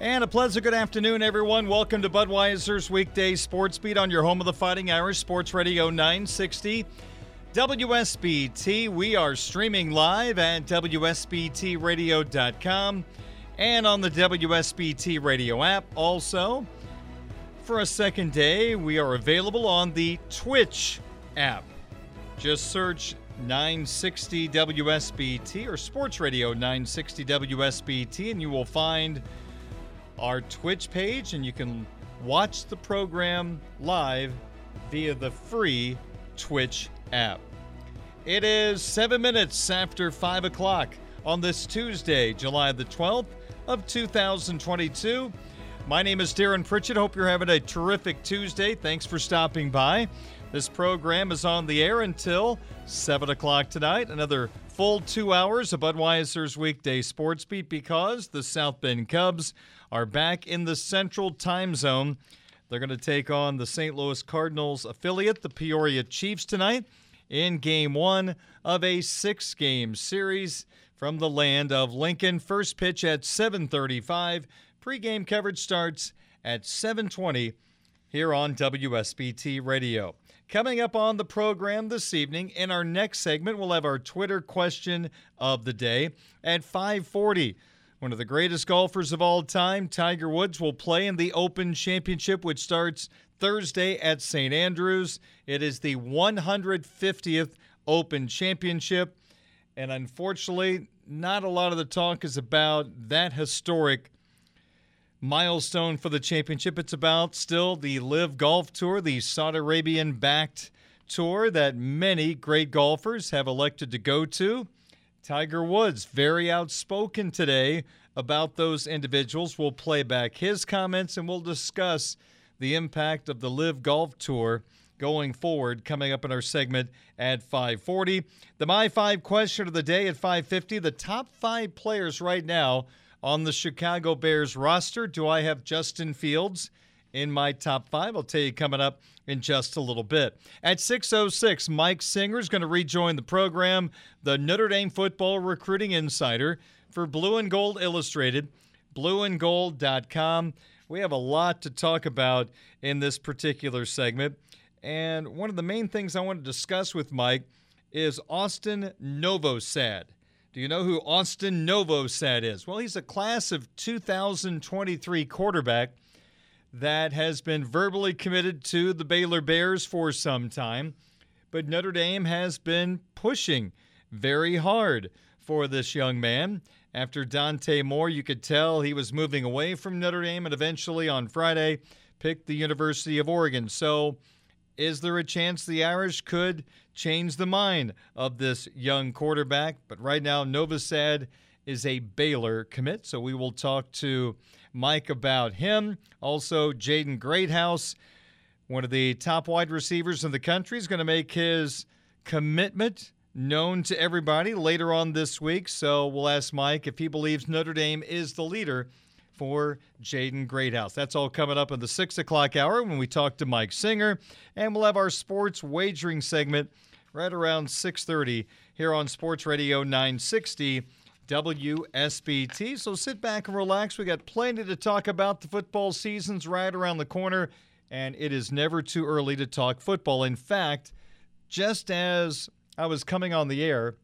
And a pleasant good afternoon, everyone. Welcome to Budweiser's weekday sports beat on your home of the Fighting Irish, Sports Radio 960. WSBT. We are streaming live at WSBTRadio.com and on the WSBT radio app. Also, for a second day, we are available on the Twitch app. Just search 960 WSBT or Sports Radio 960 WSBT, and you will find our Twitch page, and you can watch the program live via the free Twitch app. It is seven minutes after five o'clock on this Tuesday, July the 12th of 2022. My name is Darren Pritchett. Hope you're having a terrific Tuesday. Thanks for stopping by. This program is on the air until 7 o'clock tonight. Another full two hours of Budweiser's weekday sports beat because the South Bend Cubs are back in the central time zone. They're going to take on the St. Louis Cardinals affiliate, the Peoria Chiefs, tonight in game one of a six game series from the land of Lincoln. First pitch at 735. Pre-game coverage starts at 720 here on WSBT Radio. Coming up on the program this evening, in our next segment, we'll have our Twitter question of the day at 540. One of the greatest golfers of all time, Tiger Woods, will play in the Open Championship, which starts Thursday at St. Andrews. It is the 150th Open Championship. And unfortunately, not a lot of the talk is about that historic milestone for the championship. It's about still the Live Golf Tour, the Saudi Arabian backed tour that many great golfers have elected to go to. Tiger Woods, very outspoken today about those individuals. We'll play back his comments and we'll discuss the impact of the Live Golf Tour going forward coming up in our segment at 540 the my 5 question of the day at 550 the top 5 players right now on the Chicago Bears roster do I have Justin Fields in my top 5 I'll tell you coming up in just a little bit at 606 Mike Singer is going to rejoin the program the Notre Dame football recruiting insider for Blue and Gold Illustrated blueandgold.com we have a lot to talk about in this particular segment. And one of the main things I want to discuss with Mike is Austin Novosad. Do you know who Austin Novosad is? Well, he's a class of 2023 quarterback that has been verbally committed to the Baylor Bears for some time, but Notre Dame has been pushing very hard for this young man. After Dante Moore, you could tell he was moving away from Notre Dame and eventually on Friday picked the University of Oregon. So, is there a chance the Irish could change the mind of this young quarterback? But right now, Novosad is a Baylor commit. So, we will talk to Mike about him. Also, Jaden Greathouse, one of the top wide receivers in the country, is going to make his commitment known to everybody later on this week. So we'll ask Mike if he believes Notre Dame is the leader for Jaden Greathouse. That's all coming up in the six o'clock hour when we talk to Mike Singer, and we'll have our sports wagering segment right around 6:30 here on Sports Radio 960 WSBT. So sit back and relax. We got plenty to talk about. The football season's right around the corner, and it is never too early to talk football. In fact, just as I was coming on the air,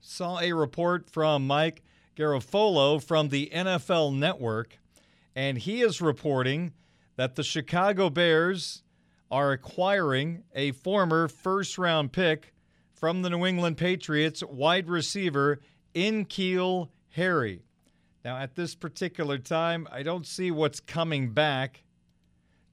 saw a report from Mike Garafolo from the NFL Network, and he is reporting that the Chicago Bears are acquiring a former first round pick from the New England Patriots wide receiver N'Keal Harry. Now, at this particular time, I don't see what's coming back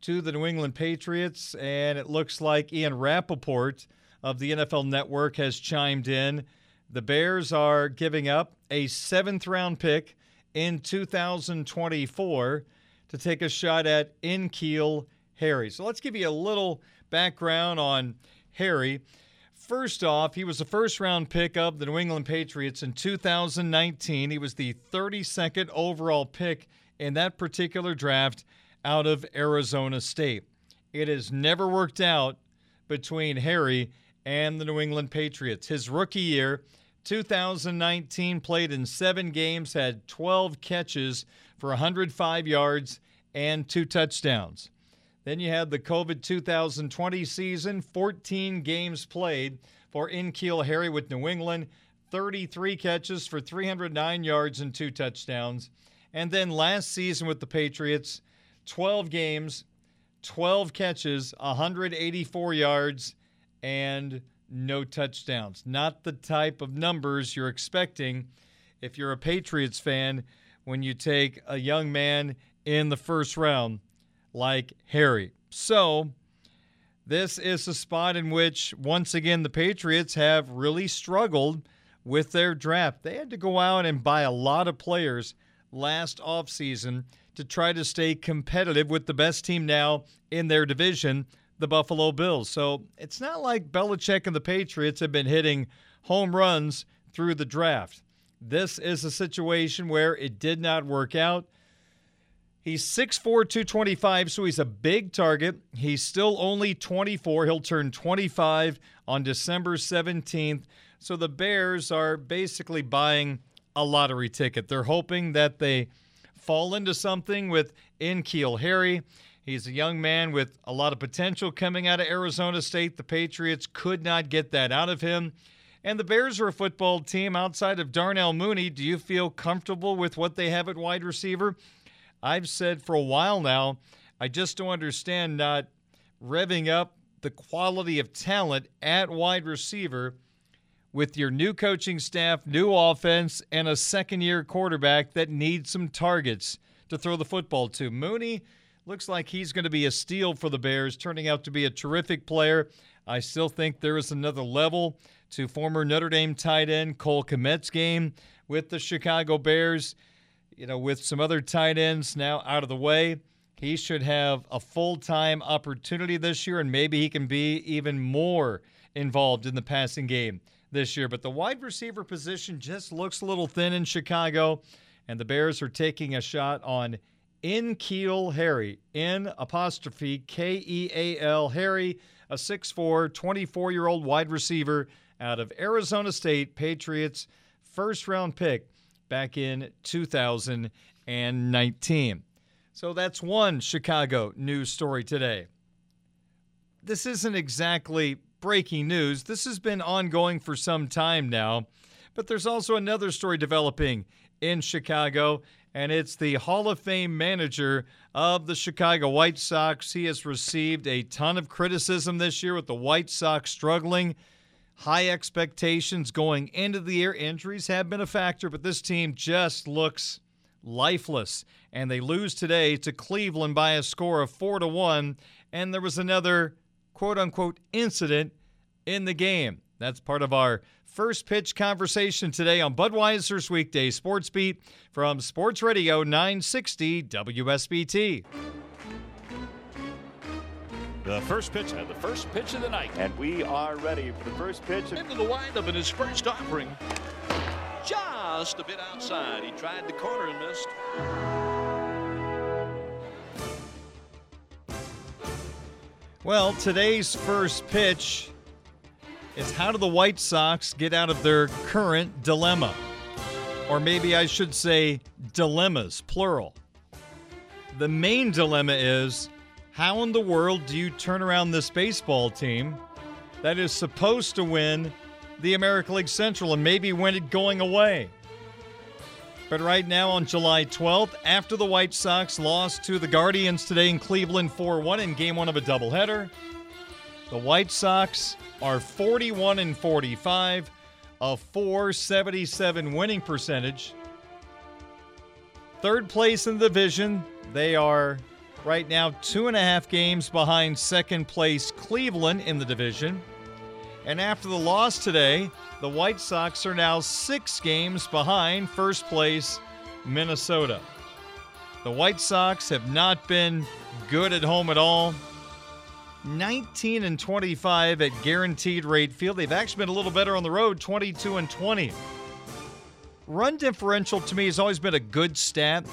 to the New England Patriots, and it looks like Ian Rapoport of the NFL Network has chimed in. The Bears are giving up a seventh round pick in 2024 to take a shot at N'Keal Harry. So let's give you a little background on Harry. First off, he was a first round pick of the New England Patriots in 2019. He was the 32nd overall pick in that particular draft out of Arizona State. It has never worked out between Harry and the New England Patriots. His rookie year, 2019, played in seven games, had 12 catches for 105 yards and two touchdowns. Then you had the COVID 2020 season, 14 games played for N'Keal Harry with New England, 33 catches for 309 yards and two touchdowns. And then last season with the Patriots, 12 games, 12 catches, 184 yards, and no touchdowns. Not the type of numbers you're expecting if you're a Patriots fan when you take a young man in the first round like Harry. So, this is a spot in which, once again, the Patriots have really struggled with their draft. They had to go out and buy a lot of players last offseason to try to stay competitive with the best team now in their division, the Buffalo Bills. So it's not like Belichick and the Patriots have been hitting home runs through the draft. This is a situation where it did not work out. He's 6'4, 225, so he's a big target. He's still only 24. He'll turn 25 on December 17th. So the Bears are basically buying a lottery ticket. They're hoping that they fall into something with N'Keal Harry. He's a young man with a lot of potential coming out of Arizona State. The Patriots could not get that out of him. And the Bears are a football team outside of Darnell Mooney. Do you feel comfortable with what they have at wide receiver? I've said for a while now, I just don't understand not revving up the quality of talent at wide receiver with your new coaching staff, new offense, and a second year quarterback that needs some targets to throw the football to. Mooney looks like he's going to be a steal for the Bears, turning out to be a terrific player. I still think there is another level to former Notre Dame tight end Cole Kmet's game with the Chicago Bears you know, with some other tight ends now out of the way, he should have a full time opportunity this year, and maybe he can be even more involved in the passing game this year. But the wide receiver position just looks a little thin in Chicago, and the Bears are taking a shot on N'Keal Harry, in apostrophe K E A L Harry, a 6'4, 24 year old wide receiver out of Arizona State Patriots, first round pick back in 2019. So that's one Chicago news story today. This isn't exactly breaking news. This has been ongoing for some time now. But there's also another story developing in Chicago, and it's the Hall of Fame manager of the Chicago White Sox. He has received a ton of criticism this year with the White Sox struggling high expectations going into the year. Injuries have been a factor, but this team just looks lifeless. And they lose today to Cleveland by a score of 4 to 1. And there was another quote unquote incident in the game. That's part of our first pitch conversation today on Budweiser's weekday sports beat from Sports Radio 960 WSBT. The first pitch and the first pitch of the night. And we are ready for the first pitch. Into the windup in his first offering. Just a bit outside. He tried the corner and missed. Well, today's first pitch is how do the White Sox get out of their current dilemma? Or maybe I should say dilemmas, plural. The main dilemma is how in the world do you turn around this baseball team that is supposed to win the American League Central and maybe win it going away? But right now, on July 12th, after the White Sox lost to the Guardians today in Cleveland 4 1 in game one of a doubleheader, the White Sox are 41 and 45, a 477 winning percentage. Third place in the division. They are right now two and a half games behind second place Cleveland in the division. And after the loss today, the White Sox are now six games behind first place Minnesota. The White Sox have not been good at home at all. 19 and 25 at guaranteed rate field. They've actually been a little better on the road, 22 and 20. Run differential to me has always been a good stat.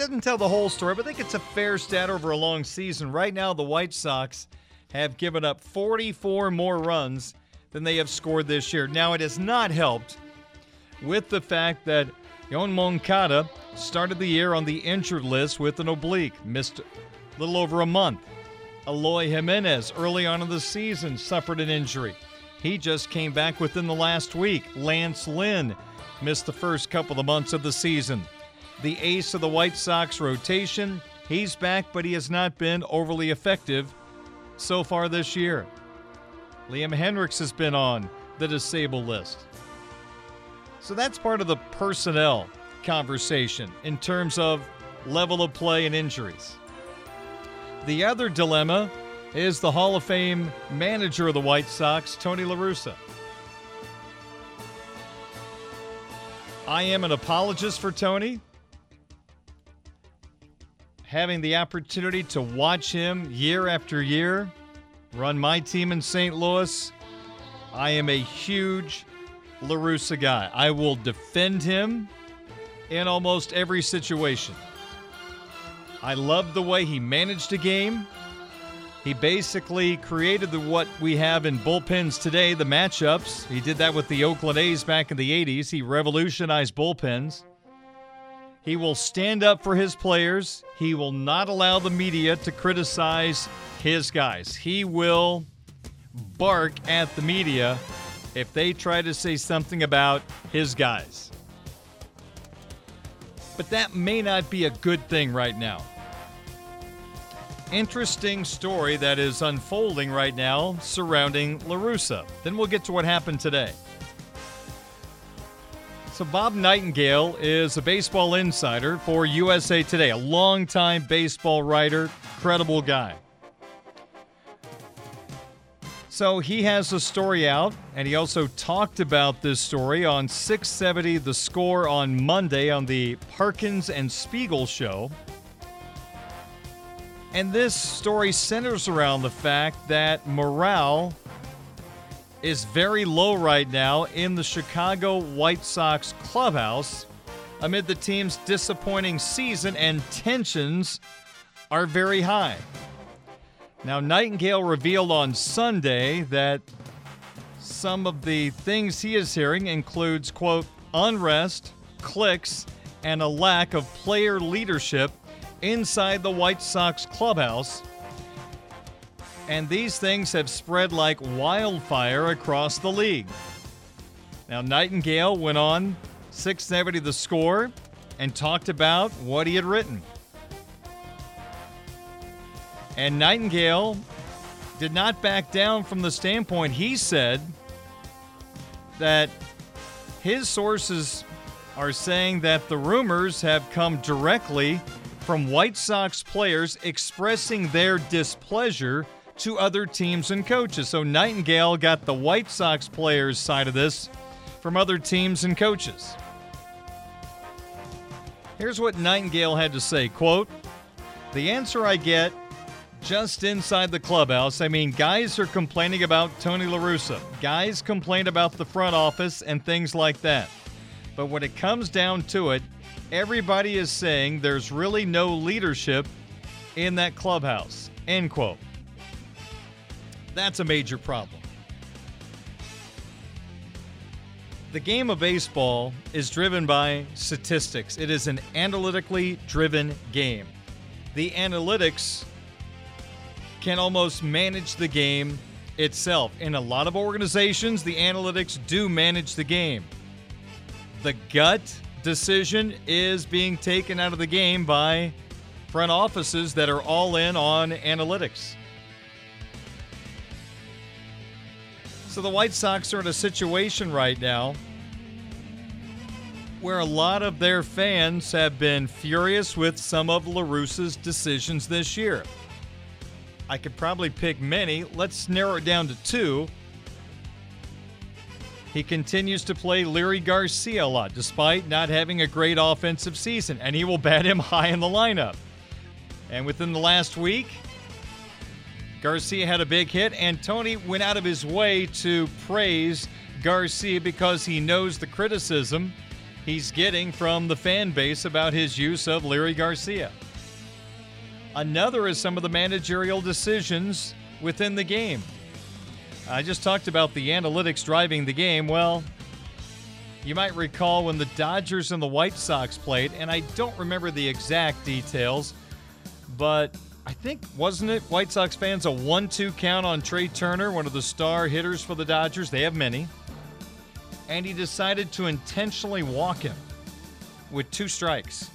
Doesn't tell the whole story, but I think it's a fair stat over a long season. Right now, the White Sox have given up 44 more runs than they have scored this year. Now, it has not helped with the fact that Yoan Moncada started the year on the injured list with an oblique, missed a little over a month. Eloy Jimenez early on in the season suffered an injury. He just came back within the last week. Lance Lynn missed the first couple of months of the season. The ace of the White Sox rotation, he's back, but he has not been overly effective so far this year. Liam Hendriks has been on the disabled list. So that's part of the personnel conversation in terms of level of play and injuries. The other dilemma is the Hall of Fame manager of the White Sox, Tony La Russa. I am an apologist for Tony. Having the opportunity to watch him year after year run my team in St. Louis, I am a huge La Russa guy. I will defend him in almost every situation. I love the way he managed a game. He basically created the, what we have in bullpens today, the matchups. He did that with the Oakland A's back in the 80s. He revolutionized bullpens. He will stand up for his players. He will not allow the media to criticize his guys. He will bark at the media if they try to say something about his guys. But that may not be a good thing right now interesting story that is unfolding right now surrounding La Russa. Then we'll get to what happened today. So, Bob Nightingale is a baseball insider for USA Today, a longtime baseball writer, credible guy. So, he has a story out, and he also talked about this story on 670 The Score on Monday on the Parkins and Spiegel show. And this story centers around the fact that morale is very low right now in the Chicago White Sox clubhouse amid the team's disappointing season, and tensions are very high. Now, Nightingale revealed on Sunday that some of the things he is hearing includes quote unrest, clicks, and a lack of player leadership inside the White Sox clubhouse. And these things have spread like wildfire across the league. Now, Nightingale went on 670 the score and talked about what he had written. And Nightingale did not back down from the standpoint he said that his sources are saying that the rumors have come directly from White Sox players expressing their displeasure to other teams and coaches. So Nightingale got the White Sox players' side of this from other teams and coaches. Here's what Nightingale had to say, quote, "The answer I get just inside the clubhouse, I mean, guys are complaining about Tony La Russa. Guys complain about the front office and things like that. But when it comes down to it, everybody is saying there's really no leadership in that clubhouse. End quote. That's a major problem. The game of baseball is driven by statistics. It is an analytically driven game. The analytics can almost manage the game itself. In a lot of organizations, the analytics do manage the game. The gut decision is being taken out of the game by front offices that are all in on analytics. So the White Sox are in a situation right now where a lot of their fans have been furious with some of La Russa's decisions this year. I could probably pick many. Let's narrow it down to two. He continues to play Leury Garcia a lot, despite not having a great offensive season, and he will bat him high in the lineup. And within the last week, Garcia had a big hit, and Tony went out of his way to praise Garcia because he knows the criticism he's getting from the fan base about his use of Leury Garcia. Another is some of the managerial decisions within the game. I just talked about the analytics driving the game. Well, you might recall when the Dodgers and the White Sox played, and I don't remember the exact details, but I think, wasn't it, White Sox fans, a 1 2 count on Trea Turner, one of the star hitters for the Dodgers? They have many. And he decided to intentionally walk him with two strikes.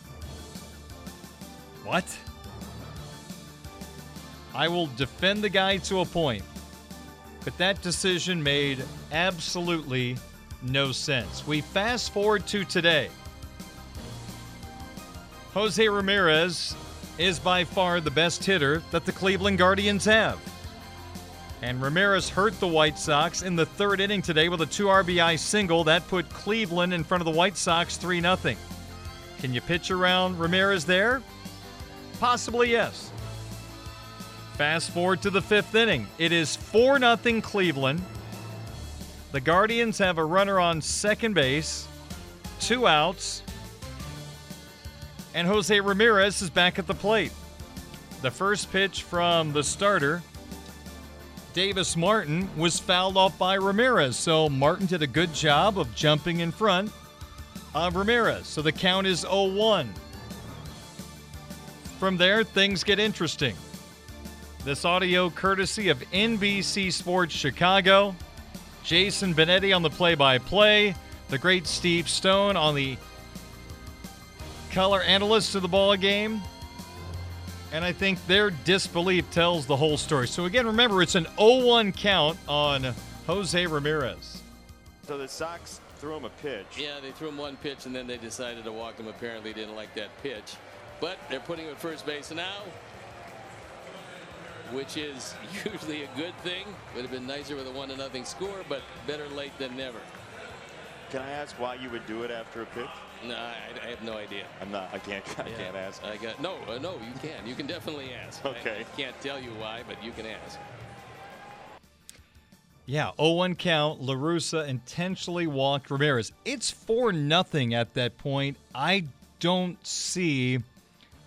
What? I will defend the guy to a point, but that decision made absolutely no sense. We fast forward to today. Jose Ramirez is by far the best hitter that the Cleveland Guardians have. And Ramirez hurt the White Sox in the third inning today with a 2 RBI single that put Cleveland in front of the White Sox 3 0. Can you pitch around Ramirez there? Possibly yes. Fast forward to the fifth inning. It is 4 0 Cleveland. The Guardians have a runner on second base, two outs, and Jose Ramirez is back at the plate. The first pitch from the starter, Davis Martin, was fouled off by Ramirez. So Martin did a good job of jumping in front of Ramirez. So the count is 0 1. From there, things get interesting. This audio courtesy of NBC Sports Chicago. Jason Benetti on the play by play. The great Steve Stone on the color analyst to the ball game. And I think their disbelief tells the whole story. So again, remember it's an 0-1 count on Jose Ramirez. So the Sox threw him a pitch. Yeah, they threw him one pitch and then they decided to walk him. Apparently didn't like that pitch. But they're putting him at first base now, which is usually a good thing. Would have been nicer with a one to nothing score, but better late than never. Can I ask why you would do it after a pitch? No, I, I have no idea. I'm not. I can't. I Yeah, can't ask. I got no, uh, no. You can. You can definitely ask. Okay. I, can't tell you why, but you can ask. Yeah, 0-1 count. La Russa intentionally walked Ramirez. It's 4 nothing at that point. I don't see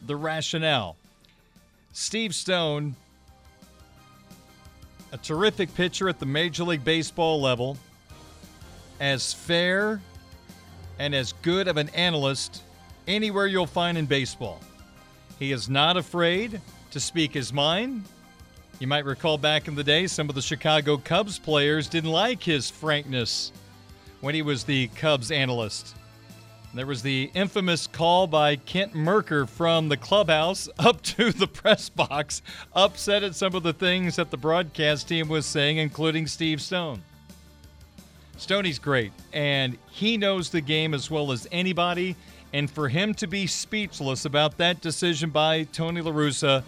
the rationale. Steve Stone, a terrific pitcher at the Major League Baseball level, as fair and as good of an analyst anywhere you'll find in baseball. He is not afraid to speak his mind. You might recall back in the day, some of the Chicago Cubs players didn't like his frankness when he was the Cubs analyst. There was the infamous call by Kent Mercker from the clubhouse up to the press box, upset at some of the things that the broadcast team was saying, including Steve Stone. Stoney's great, and he knows the game as well as anybody. And for him to be speechless about that decision by Tony La Russa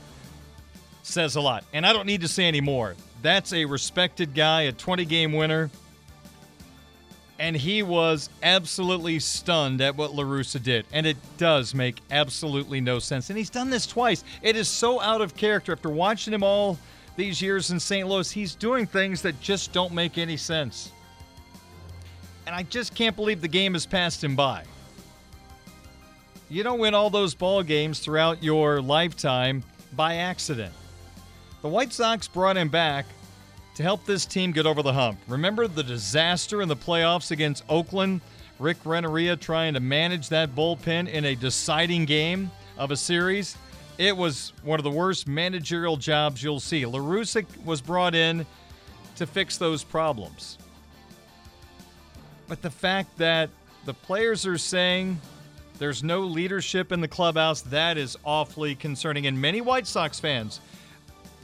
says a lot. And I don't need to say any more. That's a respected guy, a 20 game winner. And he was absolutely stunned at what La Russa did. And it does make absolutely no sense. And he's done this twice. It is so out of character. After watching him all these years in St. Louis, he's doing things that just don't make any sense. And I just can't believe the game has passed him by. You don't win all those ball games throughout your lifetime by accident. The White Sox brought him back to help this team get over the hump. Remember the disaster in the playoffs against Oakland? Rick Renteria trying to manage that bullpen in a deciding game of a series? It was one of the worst managerial jobs you'll see. La Russa was brought in to fix those problems. But the fact that the players are saying there's no leadership in the clubhouse, that is awfully concerning. And many White Sox fans,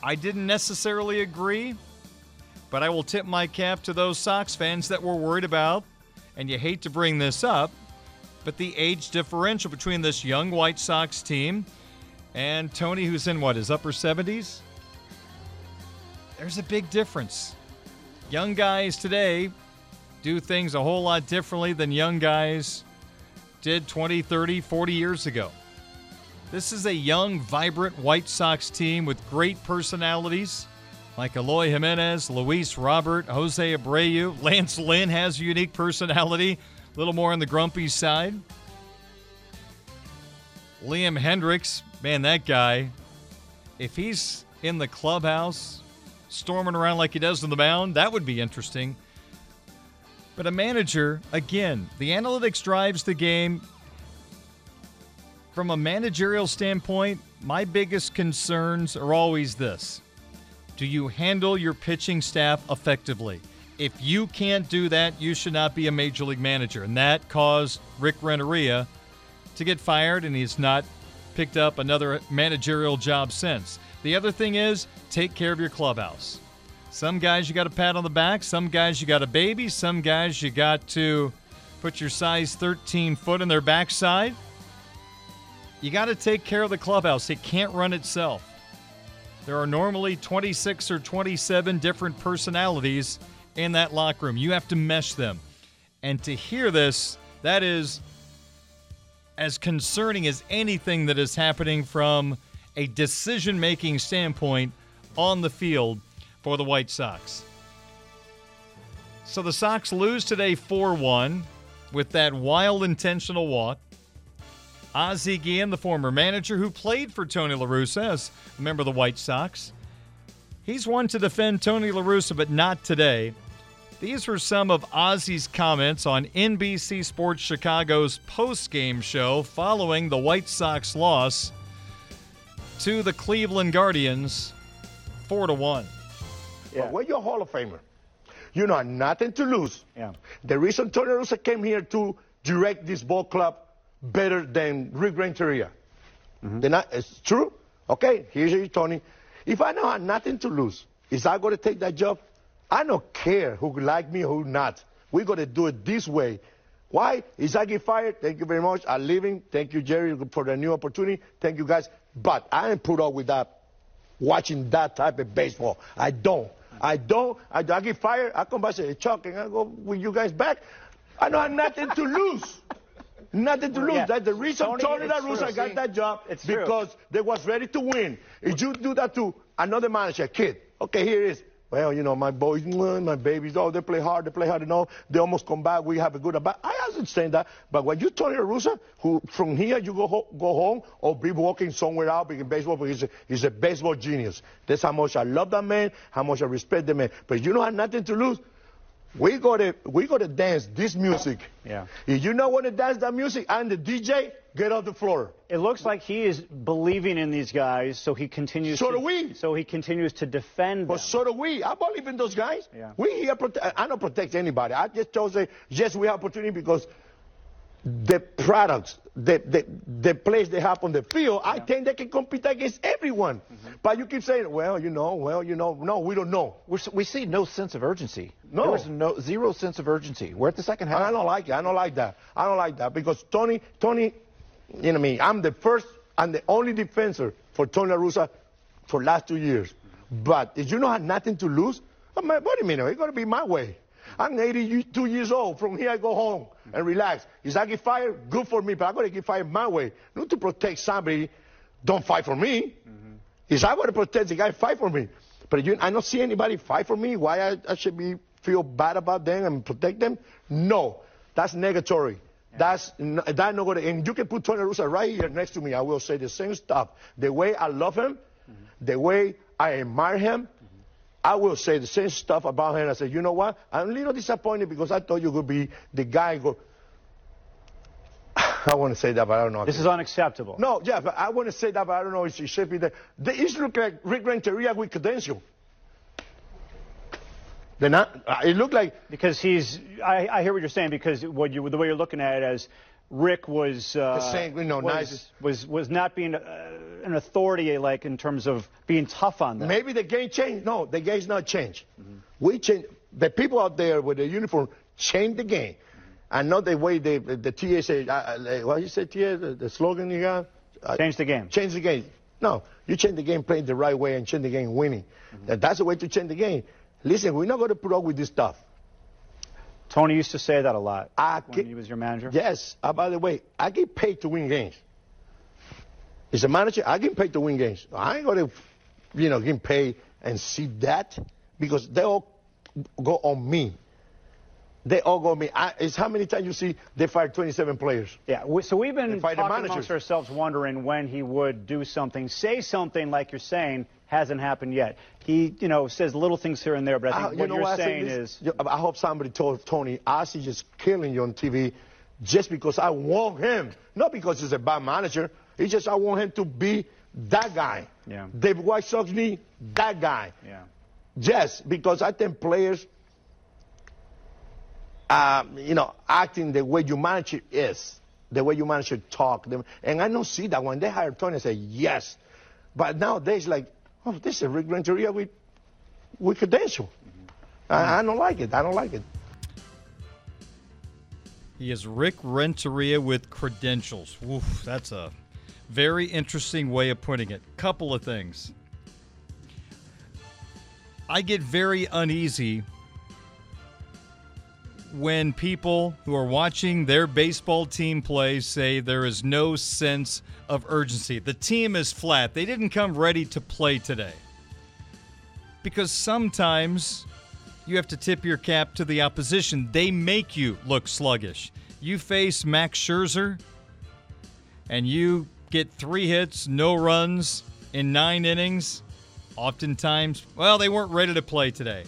I didn't necessarily agree, but I will tip my cap to those Sox fans that were worried about, and you hate to bring this up, but the age differential between this young White Sox team and Tony, who's in what, his upper 70s? There's a big difference. Young guys today do things a whole lot differently than young guys did 20, 30, 40 years ago. This is a young, vibrant White Sox team with great personalities like Eloy Jimenez, Luis Robert, Jose Abreu. Lance Lynn has a unique personality, a little more on the grumpy side. Liam Hendriks, man, that guy, if he's in the clubhouse storming around like he does in the mound, that would be interesting. But a manager, again, the analytics drives the game. From a managerial standpoint, my biggest concerns are always this Do you handle your pitching staff effectively? If you can't do that, you should not be a major league manager. And that caused Rick Renteria to get fired, and he's not picked up another managerial job since. The other thing is take care of your clubhouse. Some guys you got to pat on the back, some guys you got to baby, some guys you got to put your size 13 foot in their backside. You got to take care of the clubhouse. It can't run itself. There are normally 26 or 27 different personalities in that locker room. You have to mesh them. And to hear this, that is as concerning as anything that is happening from a decision making standpoint on the field for the White Sox. So the Sox lose today 4 1 with that wild intentional walk. Ozzie Guillen, the former manager who played for Tony La Russa as a member of the White Sox, he's one to defend Tony La Russa, but not today. These were some of Ozzie's comments on NBC Sports Chicago's post-game show following the White Sox loss to the Cleveland Guardians 4 to 1. Yeah. But when you're a Hall of Famer, you know nothing to lose. Yeah. The reason Tony La Russa came here to direct this ball club better than Rick Renteria. Mm-hmm. Not, it's true. Okay, here's you, Tony. If I know I have nothing to lose, is I going to take that job? I don't care who like me or who not. We're going to do it this way. Why? Is I get fired? Thank you very much. I'm leaving. Thank you, Jerry, for the new opportunity. Thank you, guys. But I ain't put up with that, watching that type of baseball. I don't. I don't. I, I get fired. I come back and say, Chuck, and I go with you guys back. I don't have nothing to lose. Nothing to lose. Yeah. That's the reason Tony, Tony La Russa got that job it's true. because they was ready to win. If you do that to another manager, kid, okay, here it is. Well, you know, my boys, my babies, oh, they play hard, they play hard, you know, they almost come back, we have a good about. I understand that, but when you Tony La Russa, who from here you go ho- go home or be walking somewhere out in baseball, because he's a, he's a baseball genius. That's how much I love that man, how much I respect the man. But you don't have nothing to lose. We gotta we gotta dance this music. Yeah. If you don't want to dance that music and the DJ, get off the floor. It looks like he is believing in these guys, so he continues. So to, do we. So he continues to defend But them. so do we. I believe in those guys. Yeah. We here. Prote- I don't protect anybody. I just chose yes, we have opportunity because the products, the the, the place they have on the field, I think they can compete against everyone. Mm-hmm. But you keep saying, well, you know, well, you know, no, we don't know. We're, we see no sense of urgency. No. There was no zero sense of urgency. We're at the second half. And I don't like it. I don't like that. I don't like that because Tony, Tony, you know me. I'm the first and the only defender for Tony La Russa for last two years. But if you don't have nothing to lose, I'm like, wait a minute, it's gonna be my way. I'm 82 years old. From here, I go home and relax. If I get fired, good for me, but I'm gonna get fired my way. Not to protect somebody. Don't fight for me. Mm-hmm. If I want to protect the guy, fight for me. But you, I don't see anybody fight for me. Why I, I should be feel bad about them and protect them? No, that's negatory. That's n- that not going to. And you can put Tony La Russa right here next to me. I will say the same stuff. The way I love him, mm-hmm. the way I admire him, I will say the same stuff about him. I say, you know what? I'm a little disappointed because I thought you would be the guy. Go. I want to say that, but I don't know. This is unacceptable. No, yeah, but I want to say that, but I don't know if it should be there. They each look like Rick Renteria with credential. They're not. uh, It looked like Because he's, I, I hear what you're saying. Because what you, the way you're looking at it as Rick was, uh, The same, you know, was, nice- was was not being uh, an authority like in terms of being tough on them. maybe the game changed. No, the game's not changed. We changed. The people out there with the uniform changed the game. and not the way the the TA say. Uh, uh, what you say, TA? The, the slogan you got? Uh, Change the game. Change the game. No, you change the game playing the right way and change the game winning. That- That's the way to change the game. Listen, we're not going to put up with this stuff. Tony used to say that a lot I when get- he was your manager. Yes. Uh, by the way, I get paid to win games. As a manager, I get paid to win games. I ain't going to, you know, get paid and see that because they all go on me. They all go me. I, it's how many times you see they fired 27 players. Yeah, we, so we've been talking amongst ourselves, wondering when he would do something, say something like you're saying hasn't happened yet. He, you know, says little things here and there, but I I- think what know you're saying this? is You- I hope somebody told Tony, Ozzie just killing you on TV just because I want him. Not because he's a bad manager. It's just I want him to be that guy. Yeah. David White Sox need that guy. Yeah. Yes, because I think players, um, you know, acting the way your manager is, the way your manager talk. the- And I don't see that when they hire Tony, I say yes. But nowadays, like, oh, this is Rick Renteria with, with credential. I, I don't like it. I don't like it. He is Rick Renteria with credentials. Oof, that's a very interesting way of putting it. Couple of things. I get very uneasy when people who are watching their baseball team play say there is no sense of urgency. The team is flat. They didn't come ready to play today. Because sometimes you have to tip your cap to the opposition. They make you look sluggish. You face Max Scherzer and you get three hits, no runs in nine innings. Oftentimes, well, they weren't ready to play today.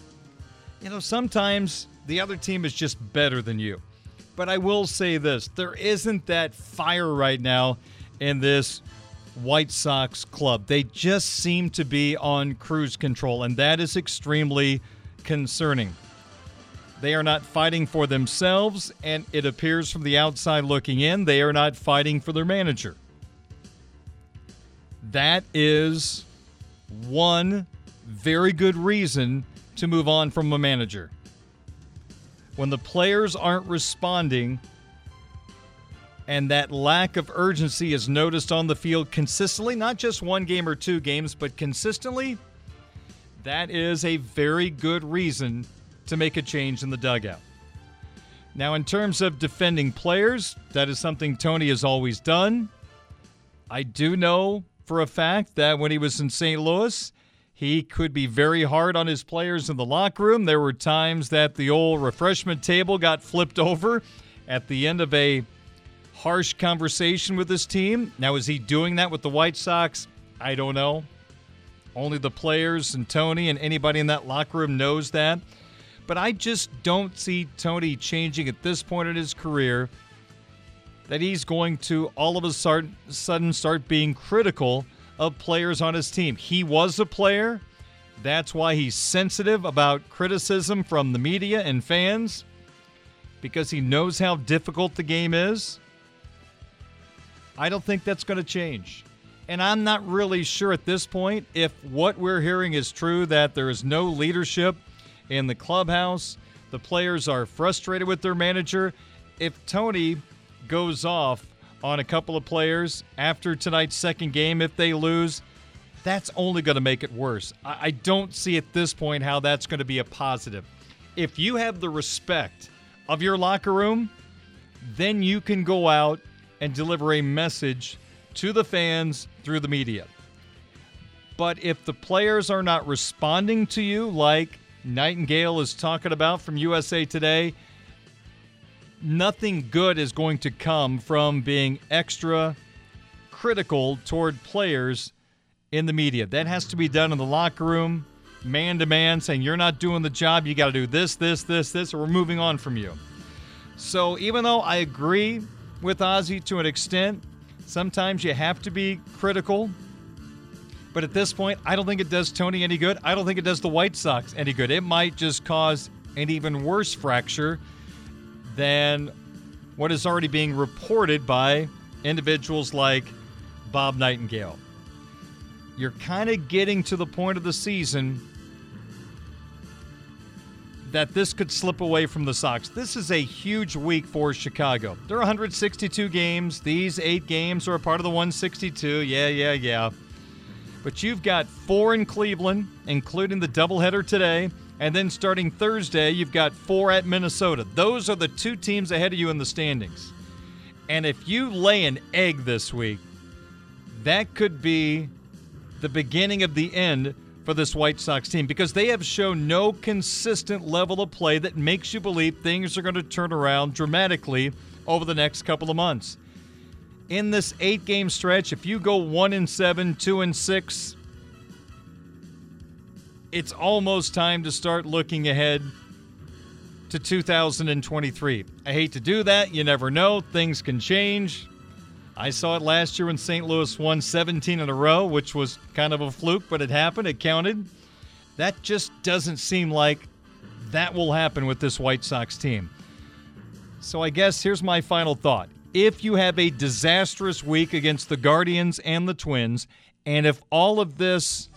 You know, sometimes the other team is just better than you. But I will say this there isn't that fire right now in this White Sox club. They just seem to be on cruise control, and that is extremely concerning. They are not fighting for themselves, and it appears from the outside looking in, they are not fighting for their manager. That is one very good reason to move on from a manager. When the players aren't responding and that lack of urgency is noticed on the field consistently, not just one game or two games, but consistently, that is a very good reason to make a change in the dugout. Now, in terms of defending players, that is something Tony has always done. I do know for a fact that when he was in St. Louis, he could be very hard on his players in the locker room. There were times that the old refreshment table got flipped over at the end of a harsh conversation with his team. Now, is he doing that with the White Sox? I don't know. Only the players and Tony and anybody in that locker room knows that. But I just don't see Tony changing at this point in his career that he's going to all of a sudden start being critical of players on his team. He was a player. That's why he's sensitive about criticism from the media and fans because he knows how difficult the game is. I don't think that's going to change. And I'm not really sure at this point if what we're hearing is true that there is no leadership in the clubhouse. The players are frustrated with their manager. If Tony goes off on a couple of players after tonight's second game, if they lose, that's only going to make it worse. I, don't see at this point how that's going to be a positive. If you have the respect of your locker room, then you can go out and deliver a message to the fans through the media. But if the players are not responding to you, like Nightingale is talking about from USA Today, nothing good is going to come from being extra critical toward players in the media. That has to be done in the locker room, man to man, saying, You're not doing the job. You got to do this, this, this, this, or we're moving on from you. So even though I agree with Ozzie to an extent, sometimes you have to be critical. But at this point, I don't think it does Tony any good. I don't think it does the White Sox any good. It might just cause an even worse fracture than what is already being reported by individuals like Bob Nightingale. You're kind of getting to the point of the season that this could slip away from the Sox. This is a huge week for Chicago. There are 162 games. These eight games are a part of the 162. Yeah, yeah, yeah. But you've got four in Cleveland, including the doubleheader today. And then starting Thursday, you've got four at Minnesota. Those are the two teams ahead of you in the standings. And if you lay an egg this week, that could be the beginning of the end for this White Sox team because they have shown no consistent level of play that makes you believe things are going to turn around dramatically over the next couple of months. In this eight game stretch, if you go one and seven, two and six, it's almost time to start looking ahead to 2023. I hate to do that. You never know. Things can change. I saw it last year when St. Louis won 17 in a row, which was kind of a fluke, but it happened. It counted. That just doesn't seem like that will happen with this White Sox team. So I guess here's my final thought. If you have a disastrous week against the Guardians and the Twins, and if all of this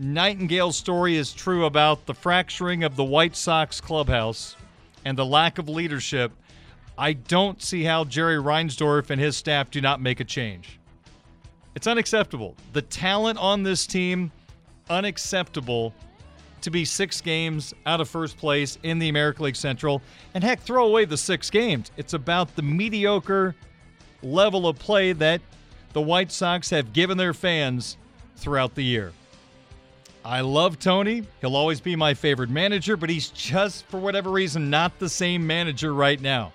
Nightengale story is true about the fracturing of the White Sox clubhouse and the lack of leadership – I don't see how Jerry Reinsdorf and his staff do not make a change. It's unacceptable. The talent on this team, unacceptable to be six games out of first place in the American League Central. And heck, throw away the six games. It's about the mediocre level of play that the White Sox have given their fans throughout the year. I love Tony. He'll always be my favorite manager, but he's just, for whatever reason, not the same manager right now.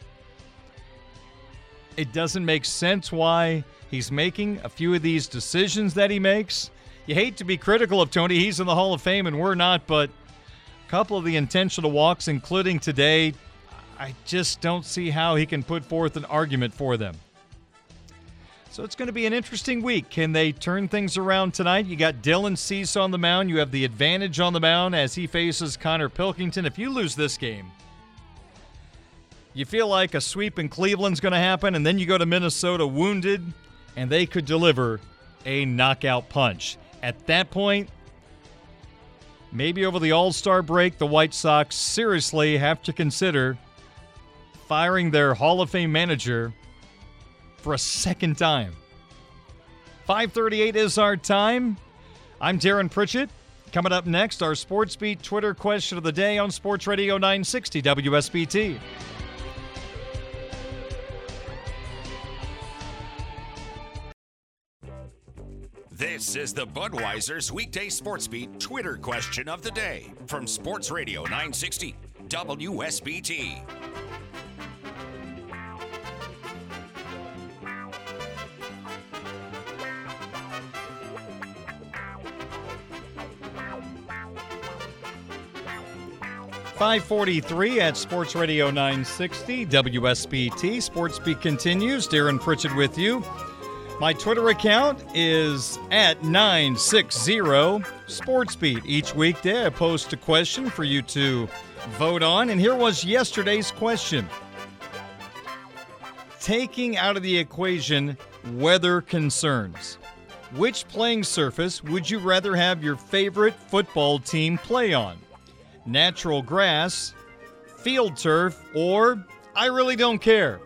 It doesn't make sense why he's making a few of these decisions that he makes. You hate to be critical of Tony. He's in the Hall of Fame and we're not, but a couple of the intentional walks, including today, I just don't see how he can put forth an argument for them. So it's going to be an interesting week. Can they turn things around tonight? You got Dylan Cease on the mound. You have the advantage on the mound as he faces Konnor Pilkington. If you lose this game, you feel like a sweep in Cleveland's going to happen, and then you go to Minnesota wounded, and they could deliver a knockout punch. At that point, maybe over the All Star break, the White Sox seriously have to consider firing their Hall of Fame manager for a second time. 538 is our time. I'm Darren Pritchett. Coming up next, our Sports Beat Twitter question of the day on Sports Radio 960 WSBT. This is the Budweiser's weekday sports beat Twitter question of the day from Sports Radio 960 WSBT. Five forty-three at Sports Radio 960 WSBT. Sports Beat continues. Darren Pritchett with you. My Twitter account is at 960 SportsBeat. Each weekday, I post a question for you to vote on. And here was yesterday's question Taking out of the equation weather concerns, which playing surface would you rather have your favorite football team play on? Natural grass, field turf, or I really don't care?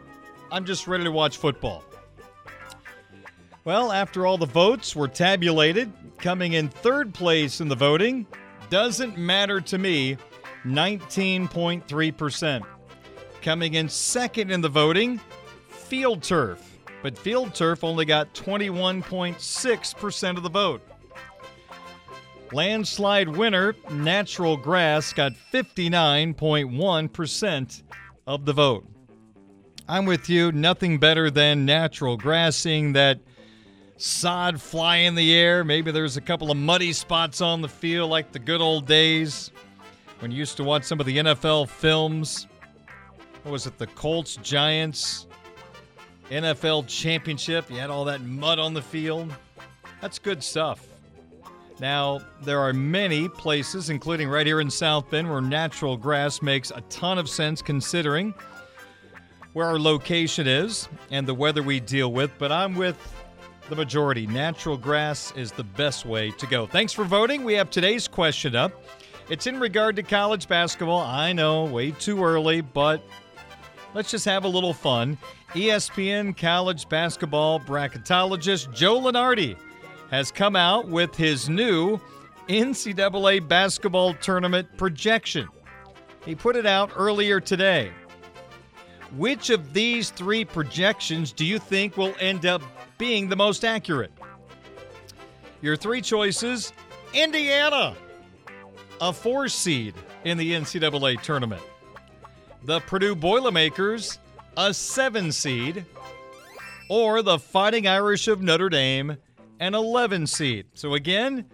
I'm just ready to watch football. Well, after all the votes were tabulated, coming in third place in the voting, doesn't matter to me, 19.3%. Coming in second in the voting, field turf. But field turf only got 21.6% of the vote. Landslide winner, natural grass, got 59.1% of the vote. I'm with you. Nothing better than natural grass, seeing that sod fly in the air. Maybe there's a couple of muddy spots on the field like the good old days when you used to watch some of the NFL films. What was it? The Colts, Giants, NFL championship. You had all that mud on the field. That's good stuff. Now, there are many places, including right here in South Bend, where natural grass makes a ton of sense considering where our location is and the weather we deal with. But I'm with the majority. Natural grass is the best way to go. Thanks for voting. We have today's question up. It's in regard to college basketball. I know, way too early, but let's just have a little fun. ESPN college basketball bracketologist Joe Lunardi has come out with his new NCAA basketball tournament projection. He put it out earlier today. Which of these three projections do you think will end up being the most accurate? Your three choices Indiana, a four seed in the NCAA tournament. The Purdue Boilermakers, a seven seed. Or the Fighting Irish of Notre Dame, an 11 seed. So again,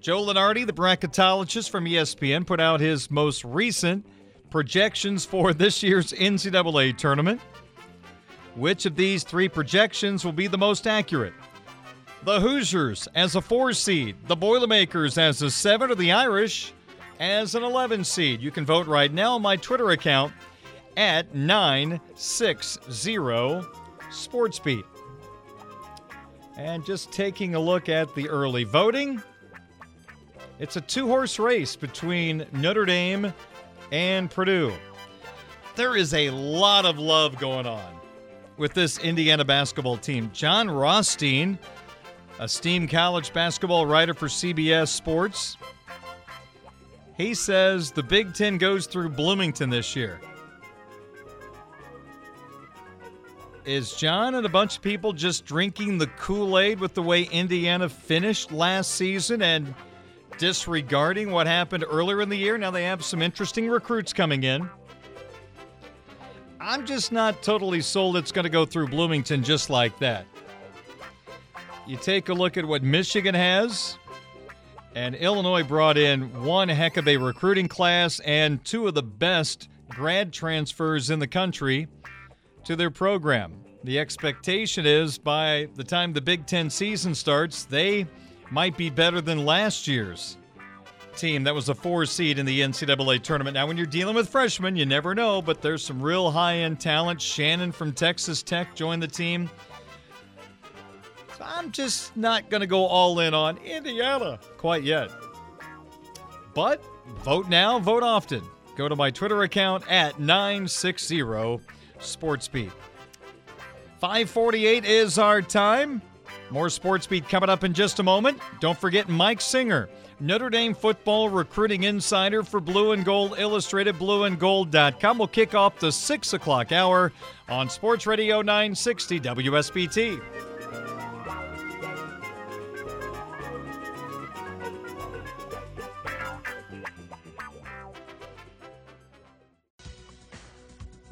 Joe Lunardi, the bracketologist from ESPN, put out his most recent projections for this year's NCAA tournament. Which of these three projections will be the most accurate? The Hoosiers as a four seed, the Boilermakers as a seven, or the Irish as an 11 seed. You can vote right now on my Twitter account at 960 SportsBeat. And just taking a look at the early voting, it's a two horse race between Notre Dame and Purdue. There is a lot of love going on with this Indiana basketball team. Jon Rothstein, esteemed college basketball writer for CBS Sports, he says the Big Ten goes through Bloomington this year. Is Jon and a bunch of people just drinking the Kool Aid with the way Indiana finished last season and disregarding what happened earlier in the year? Now they have some interesting recruits coming in. I'm just not totally sold it's going to go through Bloomington just like that. You take a look at what Michigan has, and Illinois brought in one heck of a recruiting class and two of the best grad transfers in the country to their program. The expectation is by the time the Big Ten season starts, they might be better than last year's team that was a four seed in the NCAA tournament. Now, when you're dealing with freshmen, you never know, but there's some real high end talent. Shannon from Texas Tech joined the team. So I'm just not going to go all in on Indiana quite yet. But vote now, vote often. Go to my Twitter account at 960 SportsBeat. 548 is our time. More Sports Beat coming up in just a moment. Don't forget Mike Singer, Notre Dame football recruiting insider for Blue and Gold Illustrated, blueandgold.com. will kick off the 6 o'clock hour on Sports Radio 960 WSBT.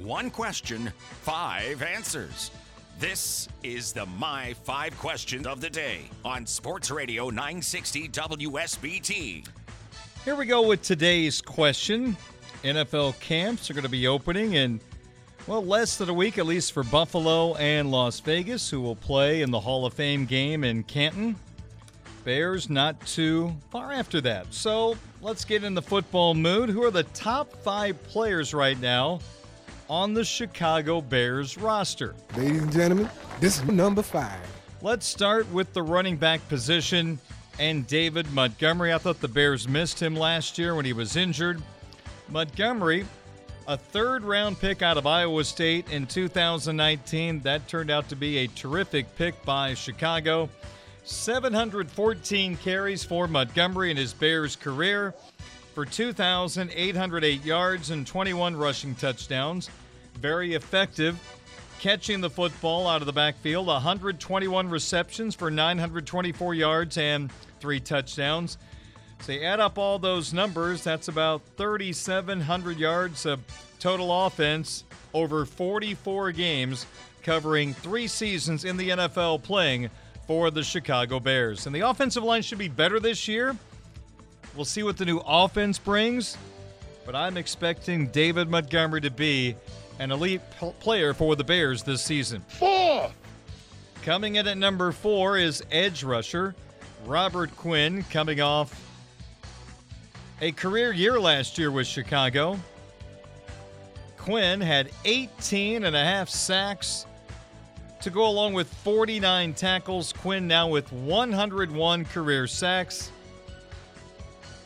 One question, five answers. This is the My Five Questions of the Day on Sports Radio 960 WSBT. Here we go with today's question. NFL camps are going to be opening in, well, less than a week, at least for Buffalo and Las Vegas, who will play in the Hall of Fame game in Canton. Bears not too far after that. So let's get in the football mood. Who are the top five players right now on the Chicago Bears roster? Ladies and gentlemen, this is number five. Let's start with the running back position and David Montgomery. I thought the Bears missed him last year when he was injured. Montgomery, a third round pick out of Iowa State in 2019. That turned out to be a terrific pick by Chicago. 714 carries for Montgomery in his Bears career for 2,808 yards and 21 rushing touchdowns. Very effective catching the football out of the backfield. 121 receptions for 924 yards and three touchdowns. So you add up all those numbers, that's about 3,700 yards of total offense over 44 games, covering three seasons in the NFL playing for the Chicago Bears. And the offensive line should be better this year. We'll see what the new offense brings, but I'm expecting David Montgomery to be an elite player for the Bears this season. Four. Coming in at number four is edge rusher Robert Quinn, coming off a career year last year with Chicago. Quinn had 18 and a half sacks to go along with 49 tackles. Quinn now with 101 career sacks.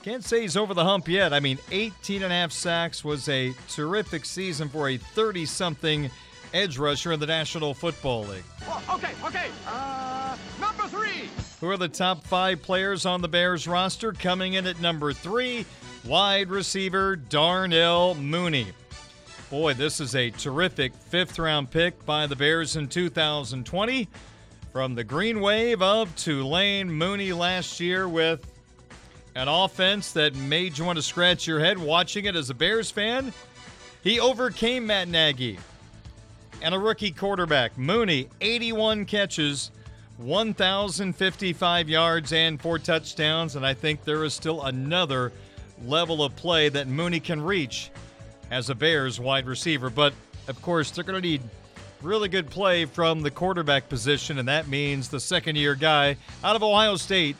Can't say he's over the hump yet. I mean, 18 and a half sacks was a terrific season for a 30 something edge rusher in the National Football League. Oh, okay, okay. Uh, number three. Who are the top five players on the Bears roster? Coming in at number three, wide receiver Darnell Mooney. Boy, this is a terrific fifth round pick by the Bears in 2020. From the Green Wave of Tulane, Mooney last year with an offense that made you want to scratch your head watching it as a Bears fan. He overcame Matt Nagy and a rookie quarterback. Mooney, 81 catches, 1,055 yards, and four touchdowns. And I think there is still another level of play that Mooney can reach as a Bears wide receiver. But of course, they're going to need really good play from the quarterback position, and that means the second year guy out of Ohio State,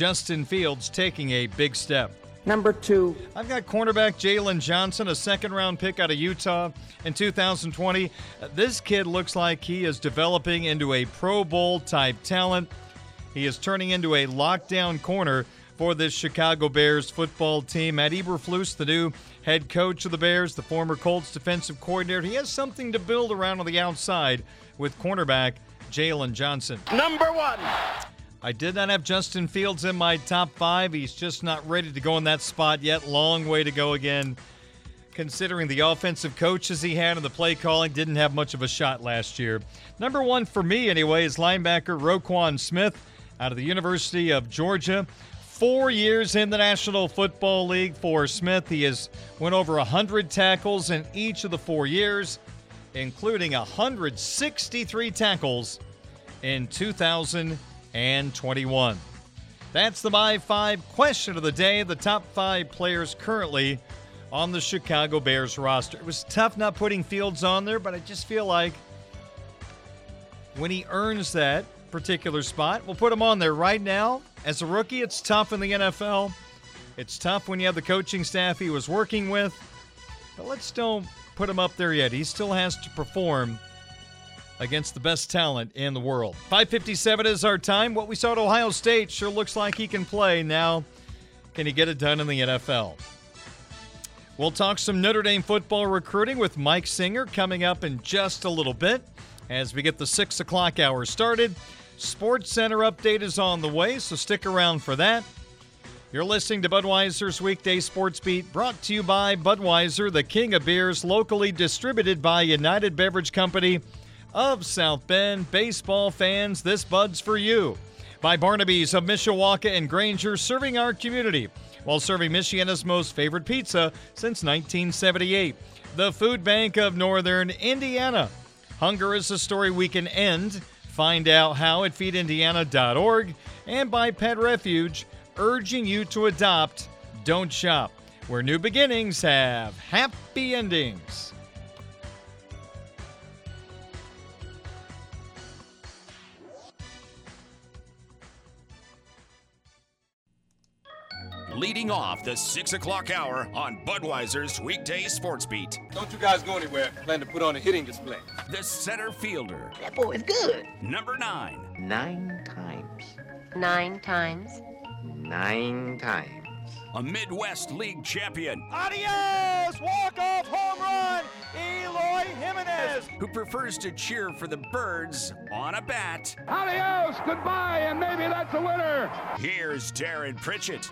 Justin Fields, taking a big step. Number two. I've got cornerback Jaylon Johnson, a second round pick out of Utah in 2020. This kid looks like he is developing into a Pro Bowl type talent. He is turning into a lockdown corner for this Chicago Bears football team. Matt Eberflus, the new head coach of the Bears, the former Colts defensive coordinator, he has something to build around on the outside with cornerback Jaylon Johnson. Number one. I did not have Justin Fields in my top five. He's just not ready to go in that spot yet. Long way to go again. Considering the offensive coaches he had and the play calling, didn't have much of a shot last year. Number one for me, anyway, is linebacker Roquan Smith out of the University of Georgia. Four years in the National Football League for Smith. He has went over 100 tackles in each of the four years, including 163 tackles in 2000 and 21. That's the My Five question of the day. The top five players currently on the Chicago Bears roster. It was tough not putting Fields on there, but I just feel like when he earns that particular spot, we'll put him on there right now. As a rookie, it's tough in the NFL. It's tough when you have the coaching staff he was working with. But let's don't put him up there yet. He still has to perform against the best talent in the world. 557 is our time. What we saw at Ohio State sure looks like he can play. Now, can he get it done in the NFL? We'll talk some Notre Dame football recruiting with Mike Singer coming up in just a little bit as we get the 6 o'clock hour started. Sports Center update is on the way, so stick around for that. You're listening to Budweiser's Weekday Sports Beat, brought to you by Budweiser, the king of beers, locally distributed by United Beverage Company of South Bend. Baseball fans, this Bud's for you. By Barnaby's of Mishawaka and Granger, serving our community while serving Michiana's most favorite pizza since 1978. The Food Bank of Northern Indiana. Hunger is a story we can end. Find out how at feedindiana.org. And by Pet Refuge, urging you to adopt, don't shop, where new beginnings have happy endings. Leading off the 6 o'clock hour on Budweiser's weekday sports beat. Don't you guys go anywhere. Plan to put on a hitting display. The center fielder. That boy is good. Number nine. Nine times. Nine times. Nine times. A Midwest League champion. Adios! Walk-off home run! Eloy Jimenez! Who prefers to cheer for the birds on a bat. Adios! Goodbye, and maybe that's a winner! Here's Darren Pritchett.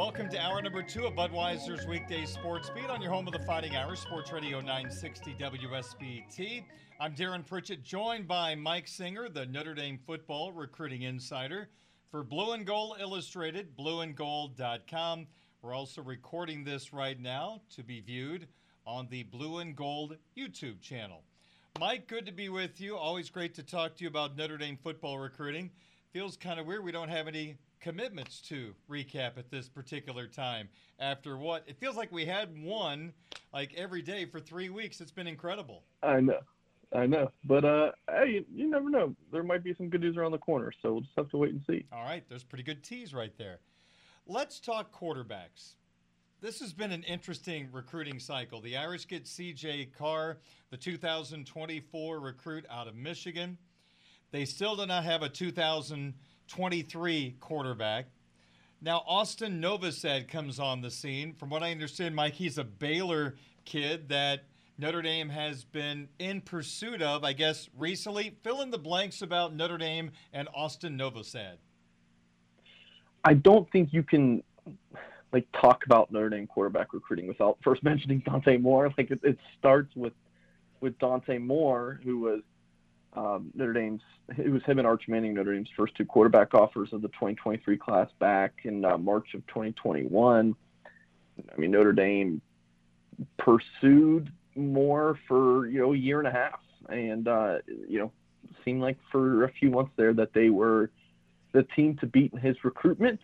Welcome to hour number two of Budweiser's weekday sports beat on your home of the Fighting Irish, Sports Radio 960 WSBT. I'm Darren Pritchett, joined by Mike Singer, the Notre Dame football recruiting insider for Blue and Gold Illustrated, blueandgold.com. We're also recording this right now to be viewed on the Blue and Gold YouTube channel. Mike, good to be with you. Always great to talk to you about Notre Dame football recruiting. Feels kind of weird we don't have any commitments to recap at this particular time. After what it feels like we had one like every day for three weeks. It's been incredible. I know. I know. But uh hey you, never know. There might be some good news around the corner so we'll just have to wait and see. All right. There's pretty good tease right there. Let's talk quarterbacks. This has been an interesting recruiting cycle. The Irish get CJ Carr, the 2024 recruit out of Michigan. They still do not have a 2023 quarterback. Now, Austin Novosad comes on the scene. From what I understand, Mike, he's a Baylor kid that Notre Dame has been in pursuit of, I guess, recently. Fill in the blanks about Notre Dame and Austin Novosad. I don't think you can like talk about Notre Dame quarterback recruiting without first mentioning Dante Moore. Like it, it starts with with Dante Moore, who was um, Notre Dame's. It was him and Arch Manning, Notre Dame's first two quarterback offers of the 2023 class back in uh, March of 2021. I mean, Notre Dame pursued Moore for you know a year and a half, and uh, you know seemed like for a few months there that they were the team to beat in his recruitment.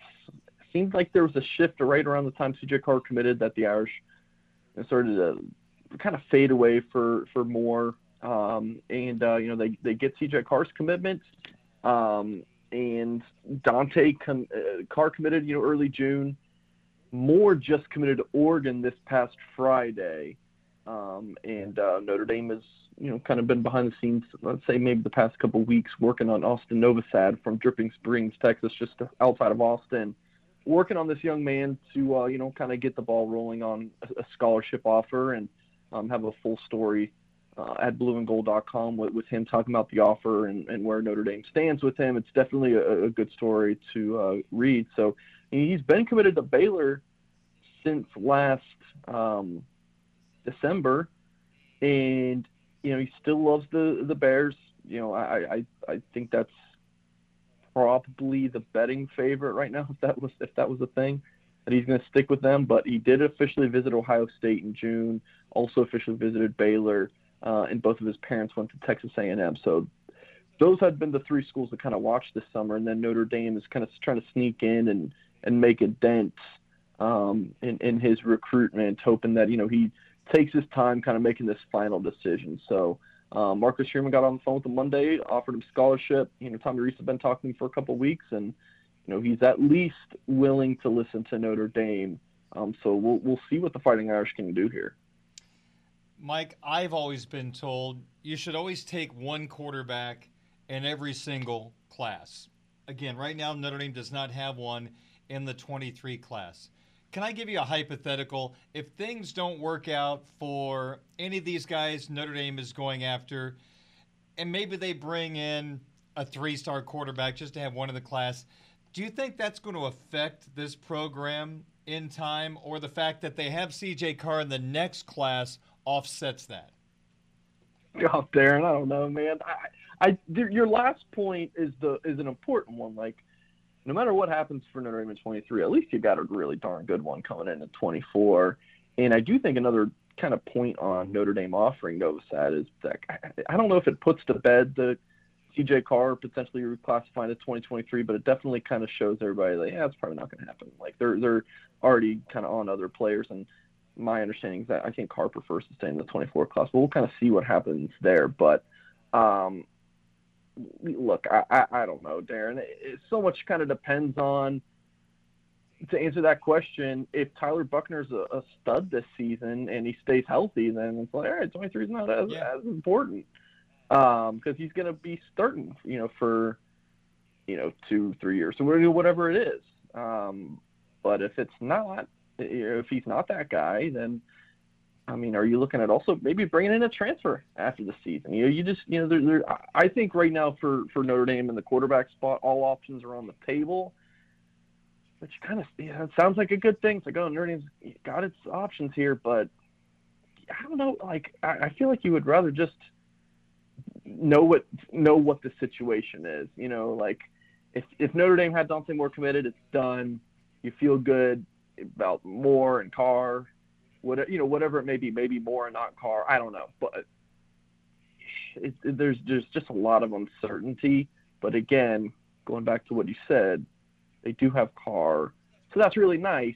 Seemed like there was a shift right around the time CJ Carr committed that the Irish started to kind of fade away for for Moore. Um, and uh, you know they they get CJ Carr's commitment, um, and Dante com- uh, Carr committed you know early June. Moore just committed to Oregon this past Friday, um, and uh, Notre Dame has you know kind of been behind the scenes. Let's say maybe the past couple weeks working on Austin Novosad from Dripping Springs, Texas, just outside of Austin, working on this young man to uh, you know kind of get the ball rolling on a, a scholarship offer and um, have a full story uh, at blueandgold.com with, with him talking about the offer and, and where Notre Dame stands with him. It's definitely a, a good story to uh, read. So he's been committed to Baylor since last um, December, and you know he still loves the the Bears. You know I I, I think that's probably the betting favorite right now if that was if that was a thing that he's going to stick with them. But he did officially visit Ohio State in June. Also officially visited Baylor uh, and both of his parents went to Texas A&M. So those had been the three schools to kind of watch this summer, and then Notre Dame is kind of trying to sneak in and and make a dent um, in in his recruitment, hoping that you know he takes his time, kind of making this final decision. So. Um, Marcus Sherman got on the phone with him Monday, offered him scholarship. You know, Tommy Rees has been talking for a couple of weeks, and you know he's at least willing to listen to Notre Dame. Um, so we'll we'll see what the Fighting Irish can do here. Mike, I've always been told you should always take one quarterback in every single class. Again, right now, Notre Dame does not have one in the 23 class. Can I give you a hypothetical? If things don't work out for any of these guys Notre Dame is going after, and maybe they bring in a three star quarterback just to have one in the class, do you think that's going to affect this program in time, or the fact that they have CJ Carr in the next class offsets that? Oh, Darren, I don't know, man. I, I, your last point is the is an important one. Like, no matter what happens for Notre Dame in 23, at least you got a really darn good one coming in at 24. And I do think another kind of point on Notre Dame offering Novosad is that I don't know if it puts to bed the CJ Carr potentially reclassifying to 2023, but it definitely kind of shows everybody like, yeah, it's probably not going to happen. Like they're they're already kind of on other players, and my understanding is that I think Carr prefers to stay in the 24 class, but we'll kind of see what happens there. But um, look, I, I, I don't know, Darren. It, it so much kind of depends on to answer that question. If Tyler Buchner's a, a stud this season and he stays healthy, then it's like, all right, 23 is not as, yeah. as important because um, he's going to be starting, you know, for you know two, three years, so whatever it is. Um, but if it's not, if he's not that guy, then I mean, are you looking at also maybe bringing in a transfer after the season? You know, you just you know, there, there, I think right now for for Notre Dame in the quarterback spot, all options are on the table. Which kind of yeah, it sounds like a good thing. It's like, oh, Notre Dame's got its options here, but I don't know. Like, I, I feel like you would rather just know what know what the situation is. You know, like if if Notre Dame had Dante Moore committed, it's done. You feel good about Moore and Carr, whatever you know, whatever it may be, maybe Moore and not Carr. I don't know, but it, it, there's there's just a lot of uncertainty. But again, going back to what you said, they do have Carr, so that's really nice.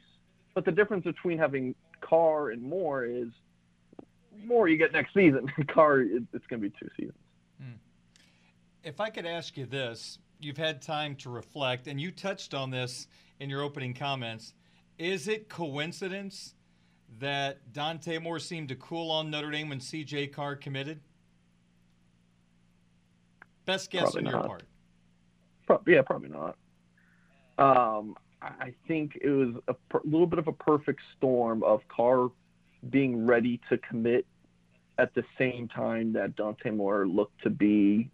But the difference between having Carr and Moore is Moore you get next season. Carr, it, it's going to be two seasons. Hmm. If I could ask you this, you've had time to reflect, and you touched on this in your opening comments Is it coincidence that Dante Moore seemed to cool on Notre Dame when C.J. Carr committed? Best guess Probably on your part. Pro- yeah, probably not. Um, I I think it was a per- little bit of a perfect storm of Carr being ready to commit at the same time that Dante Moore looked to be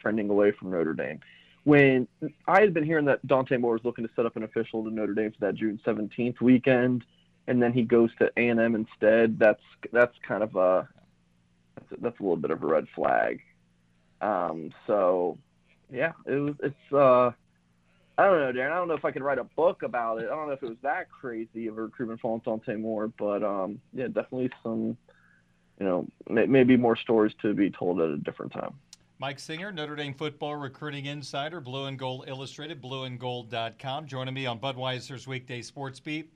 trending away from Notre Dame. When I had been hearing that Dante Moore was looking to set up an official to Notre Dame for that June 17th weekend, and then he goes to A&M instead, that's that's kind of a that's a, that's a little bit of a red flag. Um, so yeah, it was. It's. Uh, I don't know, Darren. I don't know if I could write a book about it. I don't know if it was that crazy of a recruitment for Dante Moore, but um, yeah, definitely some. You know, maybe more stories to be told at a different time. Mike Singer, Notre Dame football recruiting insider, Blue and Gold Illustrated, blueandgold.com, joining me on Budweiser's weekday sports beat.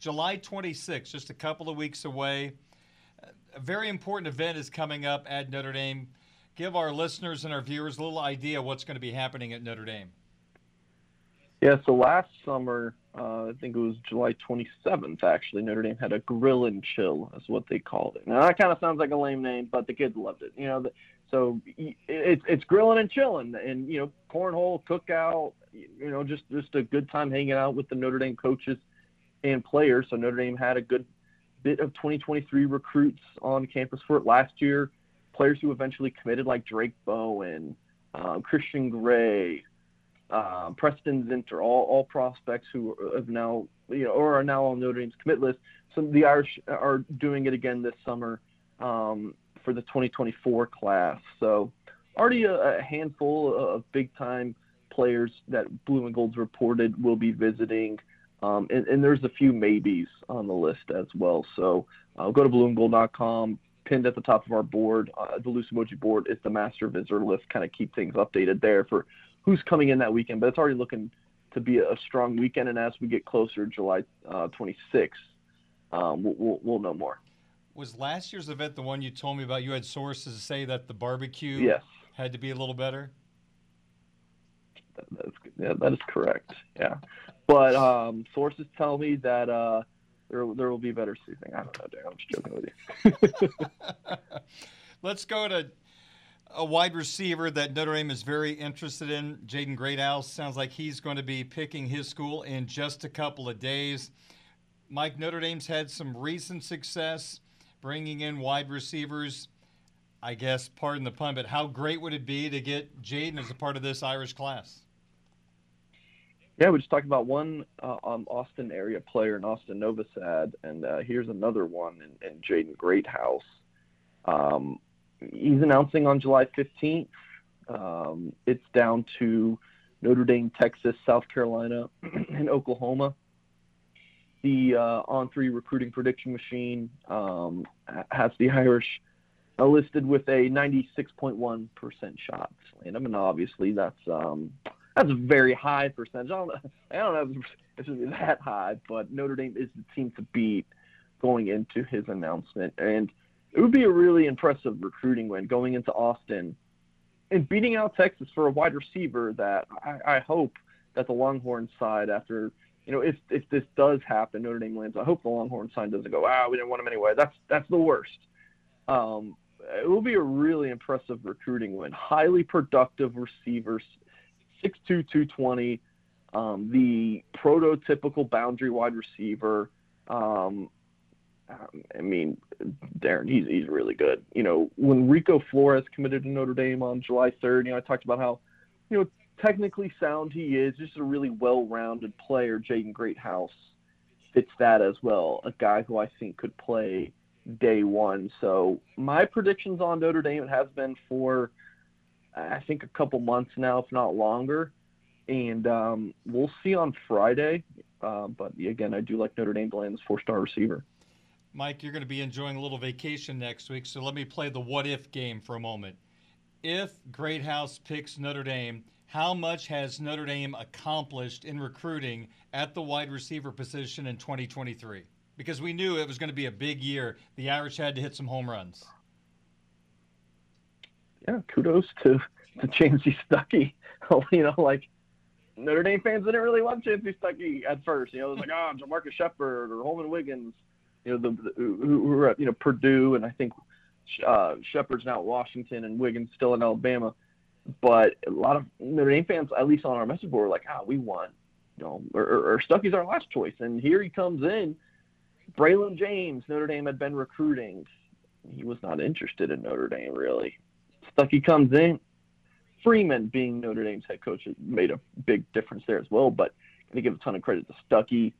July 26th, just a couple of weeks away. A very important event is coming up at Notre Dame. Give our listeners and our viewers a little idea what's going to be happening at Notre Dame. Yeah, so last summer, uh, I think it was July 27th, actually, Notre Dame had a grill and chill, is what they called it. Now, that kind of sounds like a lame name, but the kids loved it. You know, the, so it's it's grilling and chilling, and you know, cornhole, cookout, you know, just just a good time hanging out with the Notre Dame coaches and players. So Notre Dame had a good bit of 2023 recruits on campus for it last year. Players who eventually committed, like Drayk Bowen, um, Christian Gray, um, Preston Zinter, all, all prospects who have now, you know, or are now on Notre Dame's commit list. So the Irish are doing it again this summer um, for the 2024 class. So already a, a handful of big time players that Blue and Gold's reported will be visiting. Um, and, and there's a few maybes on the list as well. So uh, go to blueandgold.com. Pinned at the top of our board, uh, the Lou Somogyi board is the master visitor list. Kind of keep things updated there for who's coming in that weekend. But it's already looking to be a strong weekend. And as we get closer, July uh, 26th, um, we'll, we'll, we'll know more. Was last year's event the one you told me about? You had sources say that the barbecue Yes. had to be a little better. That's, yeah, that is correct. Yeah, but um, sources tell me that uh, there there will be better seating. I don't know, Dan. I'm just joking with you. Let's go to a wide receiver that Notre Dame is very interested in. Jaden Greathouse sounds like he's going to be picking his school in just a couple of days. Mike, Notre Dame's had some recent success bringing in wide receivers. I guess, pardon the pun, but how great would it be to get Jaden as a part of this Irish class? Yeah, we just talked about one uh, um, Austin area player in Austin Novosad, and uh, here's another one in, in Jaden Greathouse. Um, he's announcing on July 15th. Um, it's down to Notre Dame, Texas, South Carolina, and Oklahoma. The uh, on three recruiting prediction machine um, has the Irish uh, listed with a 96.1% shot slant. I mean, obviously that's um, that's a very high percentage. I don't, know- I don't know if it's that high, but Notre Dame is the team to beat going into his announcement, and it would be a really impressive recruiting win going into Austin and beating out Texas for a wide receiver that I, I hope that the Longhorn side, after you know, if if this does happen, Notre Dame lands. I hope the Longhorn sign doesn't go. Ah, we didn't want him anyway. That's that's the worst. Um, it will be a really impressive recruiting win. Highly productive receivers, 6'2", 220, um, the prototypical boundary wide receiver. Um, I mean, Darren, he's he's really good. You know, when Rico Flores committed to Notre Dame on July 3rd, you know, I talked about how, you know, technically sound he is, just a really well-rounded player. Jaden Greathouse fits that as well. A guy who I think could play day one. So my predictions on Notre Dame has been for I think a couple months now, if not longer. And um, we'll see on Friday. Uh, but again, I do like Notre Dame to land this four-star receiver. Mike, you're going to be enjoying a little vacation next week, so let me play the what if game for a moment. If Greathouse picks Notre Dame, how much has Notre Dame accomplished in recruiting at the wide receiver position in 2023? Because we knew it was going to be a big year. The Irish had to hit some home runs. Yeah, kudos to to Jamesy Stuckey. you know, like Notre Dame fans didn't really love Chansi Stuckey at first. You know, it was like, oh, JaMarcus Shephard or Holman Wiggins. You know, the, the who, who were at you know Purdue, and I think uh, Shephard's now at Washington, and Wiggins still in Alabama. But a lot of Notre Dame fans, at least on our message board, were like, ah, we want, you know, or, or, our last choice, and here he comes in. Braylon James, Notre Dame had been recruiting. He was not interested in Notre Dame really. Stuckey comes in. Freeman, being Notre Dame's head coach, made a big difference there as well. But I to give a ton of credit to Stuckey,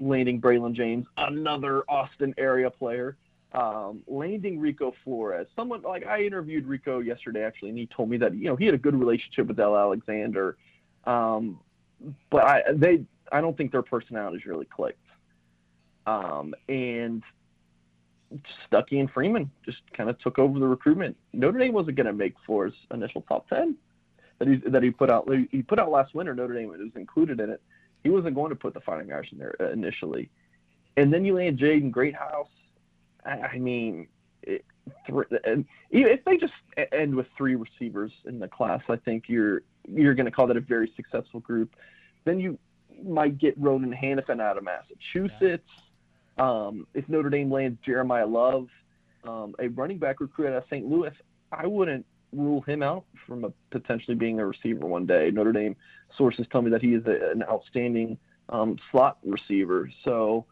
landing Braylon James, another Austin area player, um, landing Rico Flores. Someone like I interviewed Rico yesterday actually, and he told me that you know he had a good relationship with Del Alexander, um, but I they I don't think their personalities really clicked. Um, and Stuckey and Freeman just kind of took over the recruitment. Notre Dame wasn't going to make Flores initial top ten that he that he put out. He put out last winter. Notre Dame was included in it. He wasn't going to put the Fighting Irish in there uh, initially, and then you land Jaden Greathouse. I, I mean, it, and if they just end with three receivers in the class, I think you're you're going to call that a very successful group. Then you might get Ronan Hanafin out of Massachusetts. Yeah. Um, if Notre Dame lands Jeremiyah Love, um, a running back recruit out of St. Louis, I wouldn't rule him out from a, potentially being a receiver one day. Notre Dame sources tell me that he is a, an outstanding um, slot receiver. So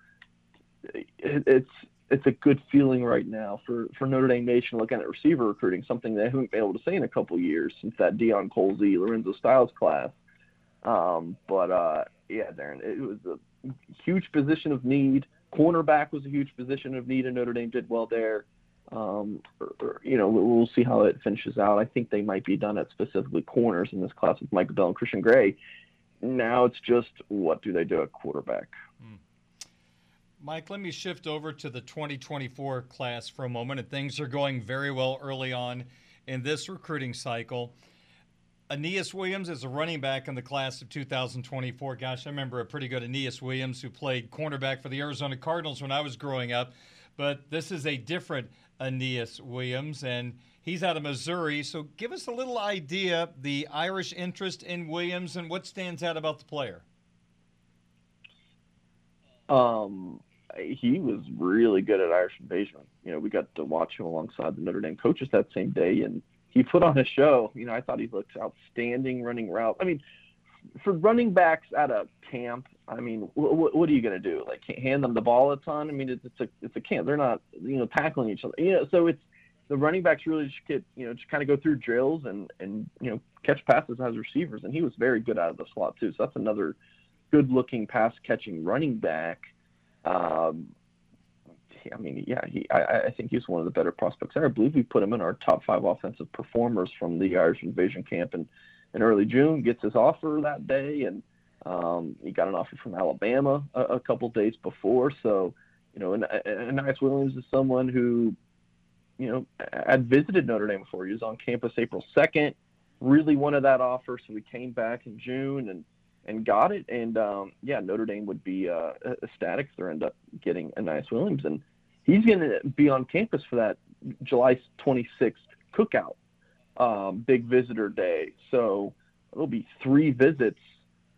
it, it's it's a good feeling right now for, for Notre Dame Nation looking at receiver recruiting, something they haven't been able to say in a couple years since that Deion Colzie, Lorenzo Styles class. Um, but uh, yeah, Darren, it was a huge position of need. Cornerback was a huge position of need, and Notre Dame did well there. Um, or, or, you know, we'll see how it finishes out. I think they might be done at specifically corners in this class with Michael Bell and Christian Gray. Now it's just what do they do at quarterback? Mike, let me shift over to the 2024 class for a moment, and things are going very well early on in this recruiting cycle. Aeneas Williams is a running back in the class of 2024. Gosh, I remember a pretty good Aeneas Williams who played cornerback for the Arizona Cardinals when I was growing up. But this is a different Aeneas Williams, and he's out of Missouri. So give us a little idea the Irish interest in Williams and what stands out about the player. Um, he was really good at Irish Invasion. You know, we got to watch him alongside the Notre Dame coaches that same day, and he put on a show. You know, I thought he looked outstanding running routes. I mean, for running backs at a camp, I mean, what, what are you going to do? Like hand them the ball a ton? I mean, it's, it's a it's a camp. They're not you know tackling each other. You know, so it's the running backs really just get you know just kind of go through drills and and you know catch passes as receivers, and he was very good out of the slot too. So that's another good looking pass catching running back. Um, I mean, yeah, he, I, I think he's one of the better prospects there. I believe we put him in our top five offensive performers from the Irish Invasion camp in, in early June. Gets his offer that day, and um, he got an offer from Alabama a, a couple days before. So, you know, and, and Aeneas Williams is someone who, you know, had visited Notre Dame before. He was on campus April 2nd, really wanted that offer, so he came back in June and and got it. And um, yeah, Notre Dame would be uh, ecstatic if they end up getting Aeneas Williams. And he's going to be on campus for that July 26th cookout, um, big visitor day. So it'll be three visits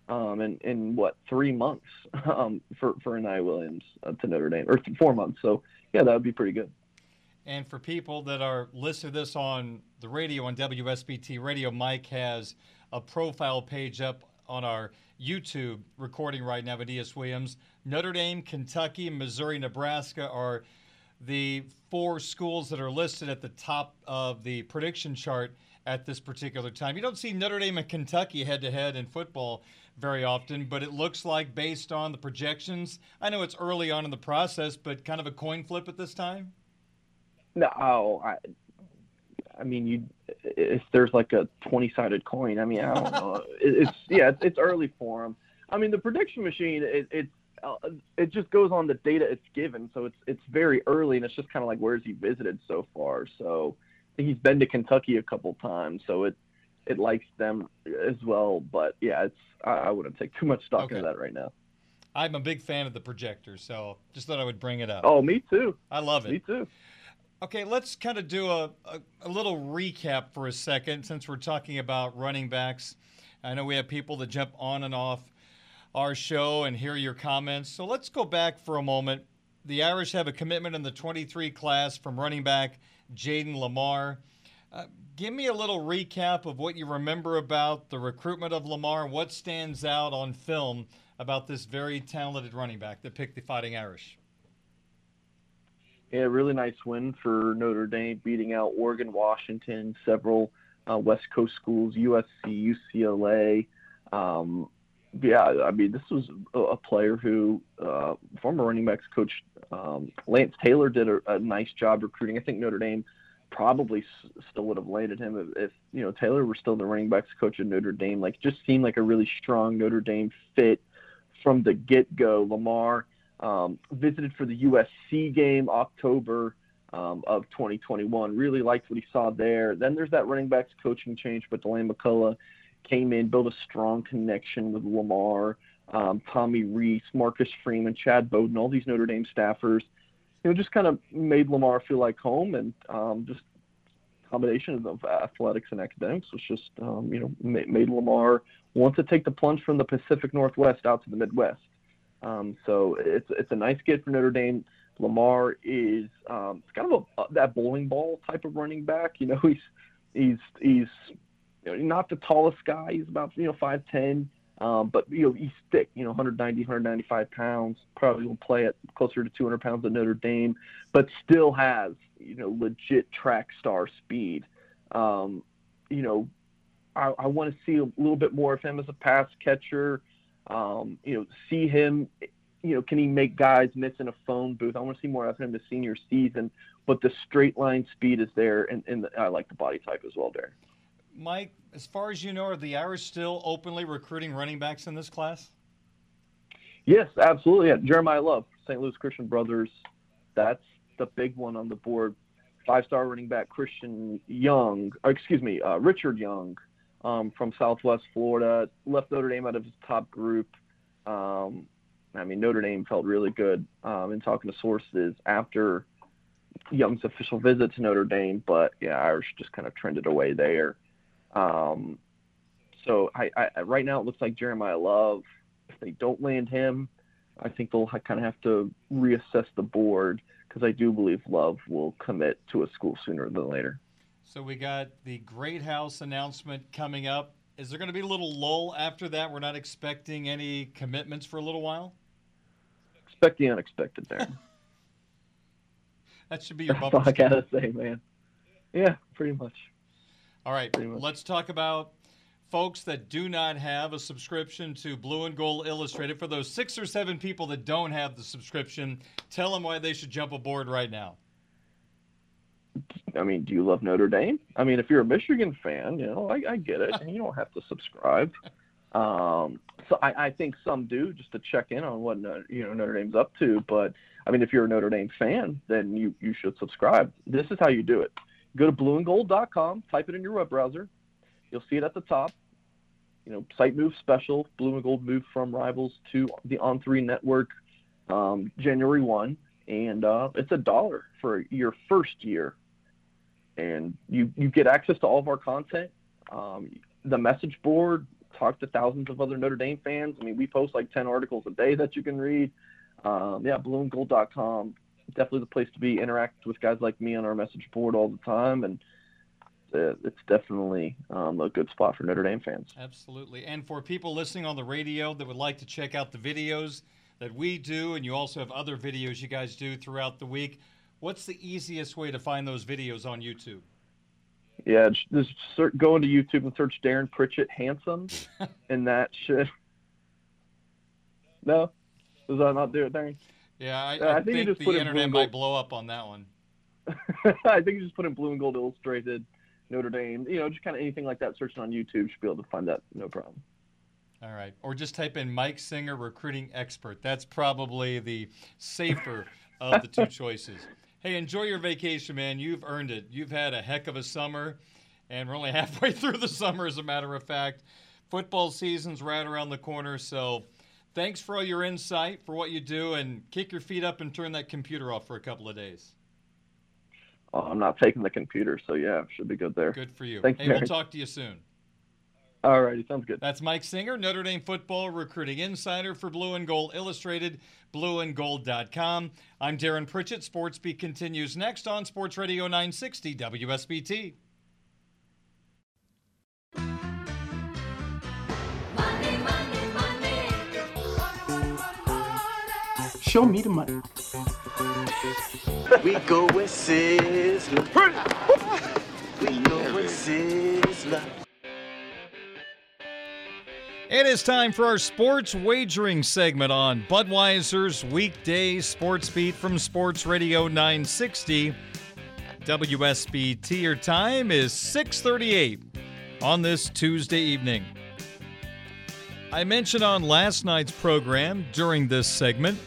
um, in, in what three months um, for for Williams uh, to Notre Dame, or four months. So yeah, that would be pretty good. And for people that are listening to this on the radio on WSBT Radio, Mike has a profile page up on our YouTube recording right now. Aeneas Williams, Notre Dame, Kentucky, Missouri, Nebraska are the four schools that are listed at the top of the prediction chart at this particular time. You don't see Notre Dame and Kentucky head to head in football very often, but it looks like based on the projections, I know it's early on in the process, but kind of a coin flip at this time. No, I, I mean, you if there's like a 20-sided coin, I mean, I don't know. it's yeah, it's, it's early for them. I mean, the prediction machine, it, it's uh, it just goes on the data it's given, so it's it's very early, and it's just kind of like where's he visited so far. So he's been to Kentucky a couple times, so it it likes them as well. But yeah, it's I, I wouldn't take too much stock okay. into that right now. I'm a big fan of the projector, so just thought I would bring it up. Oh, me too. I love it. Me too. Okay, let's kind of do a, a, a, little recap for a second since we're talking about running backs I know we have people that jump on and off our show and hear your comments. So let's go back for a moment. The Irish have a commitment in the 23 class from running back Jayden Limar. Uh, give me a little recap of what you remember about the recruitment of Limar. What stands out on film about this very talented running back that picked the Fighting Irish? Yeah, really nice win for Notre Dame, beating out Oregon, Washington, several uh, West Coast schools, USC, UCLA. Um, yeah, I mean, this was a, a player who uh, former running backs coach um, Lance Taylor did a, a, nice job recruiting. I think Notre Dame probably s- still would have landed him if, if, you know Taylor were still the running backs coach at Notre Dame. Like, just seemed like a really strong Notre Dame fit from the get go. Limar um, visited for the USC game October um, of 2021. Really liked what he saw there. Then there's that running backs coaching change, but Deland McCullough came in, built a strong connection with Limar, um, Tommy Rees, Marcus Freeman, Chad Bowden, all these Notre Dame staffers. You know, just kind of made Limar feel like home, and um, just combination of athletics and academics was just um, you know made Limar want to take the plunge from the Pacific Northwest out to the Midwest. Um, so it's it's a nice kid for Notre Dame. Limar is um, kind of a, that bowling ball type of running back. You know, he's he's he's you know, not the tallest guy. He's about you know five ten, um, but you know he's thick. You know, 190, 195 pounds. Probably will play at closer to 200 pounds at Notre Dame, but still has you know legit track star speed. Um, you know, I, I want to see a little bit more of him as a pass catcher. Um, you know, see him. You know, can he make guys miss in a phone booth? I want to see more of him this senior season. But the straight line speed is there, and, and the, I like the body type as well, Darren. Mike, as far as you know, are the Irish still openly recruiting running backs in this class? Yes, absolutely. Yeah. Jeremiyah Love, St. Louis Christian Brothers. That's the big one on the board. Five-star running back Christian Young, or excuse me, uh, Richard Young um, from Southwest Florida. Left Notre Dame out of his top group. Um, I mean, Notre Dame felt really good um, in talking to sources after Young's official visit to Notre Dame, but yeah, Irish just kind of trended away there. Um, so I, I, right now it looks like Jeremiyah Love. If they don't land him, I think they'll kind of have to reassess the board because I do believe Love will commit to a school sooner than later. So we got the Greathouse announcement coming up. Is there going to be a little lull after that? We're not expecting any commitments for a little while. Expect the unexpected, there. that should be your That's all I gotta say, man. Yeah, pretty much. All right, let's talk about folks that do not have a subscription to Blue and Gold Illustrated. For those six or seven people that don't have the subscription, tell them why they should jump aboard right now. I mean, do you love Notre Dame? I mean, if you're a Michigan fan, you know, I, I get it. and you don't have to subscribe. Um, so I, I think some do just to check in on what you know Notre Dame's up to. But I mean, if you're a Notre Dame fan, then you you should subscribe. This is how you do it. Go to blueandgold.com, type it in your web browser. You'll see it at the top. You know, site move special. Blue and Gold moved from Rivals to the On Three network um, January one, and uh, it's a dollar for your first year and you you get access to all of our content. Um, the message board, talk to thousands of other Notre Dame fans. I mean, we post like 10 articles a day that you can read. Um, yeah, blueandgold.com, definitely the place to be. Interact with guys like me on our message board all the time, and uh, it's definitely um, a good spot for Notre Dame fans. Absolutely. And for people listening on the radio that would like to check out the videos that we do, and you also have other videos you guys do throughout the week, what's the easiest way to find those videos on YouTube? Yeah, just search, go into YouTube and search Darren Pritchett handsome, and that should. No, does that not do it, Darren? Yeah, I, Uh, I, I think think, the in internet Blue might blow up on that one. I think you just put in Blue and Gold Illustrated, Notre Dame. You know, just kind of anything like that. Searching on YouTube, should be able to find that, no problem. All right. Or just type in Mike Singer recruiting expert. That's probably the safer of the two choices. Hey, enjoy your vacation, man. You've earned it. You've had a heck of a summer, and we're only halfway through the summer, as a matter of fact. Football season's right around the corner, so thanks for all your insight, for what you do, and kick your feet up and turn that computer off for a couple of days. Oh, I'm not taking the computer, so yeah, should be good there. Good for you. Thanks, hey, we'll talk to you soon. All righty, sounds good. That's Mike Singer, Notre Dame football recruiting insider for Blue and Gold Illustrated, blueandgold.com. I'm Darren Pritchett. Sports Beat continues next on Sports Radio 960 WSBT. Show me the money. We go with Sizzler. We go with Sizzler. It is time for our sports wagering segment on Budweiser's weekday sports beat from Sports Radio 960. WSBT. Your time is 6:38 on this Tuesday evening. I mentioned on last night's program during this segment,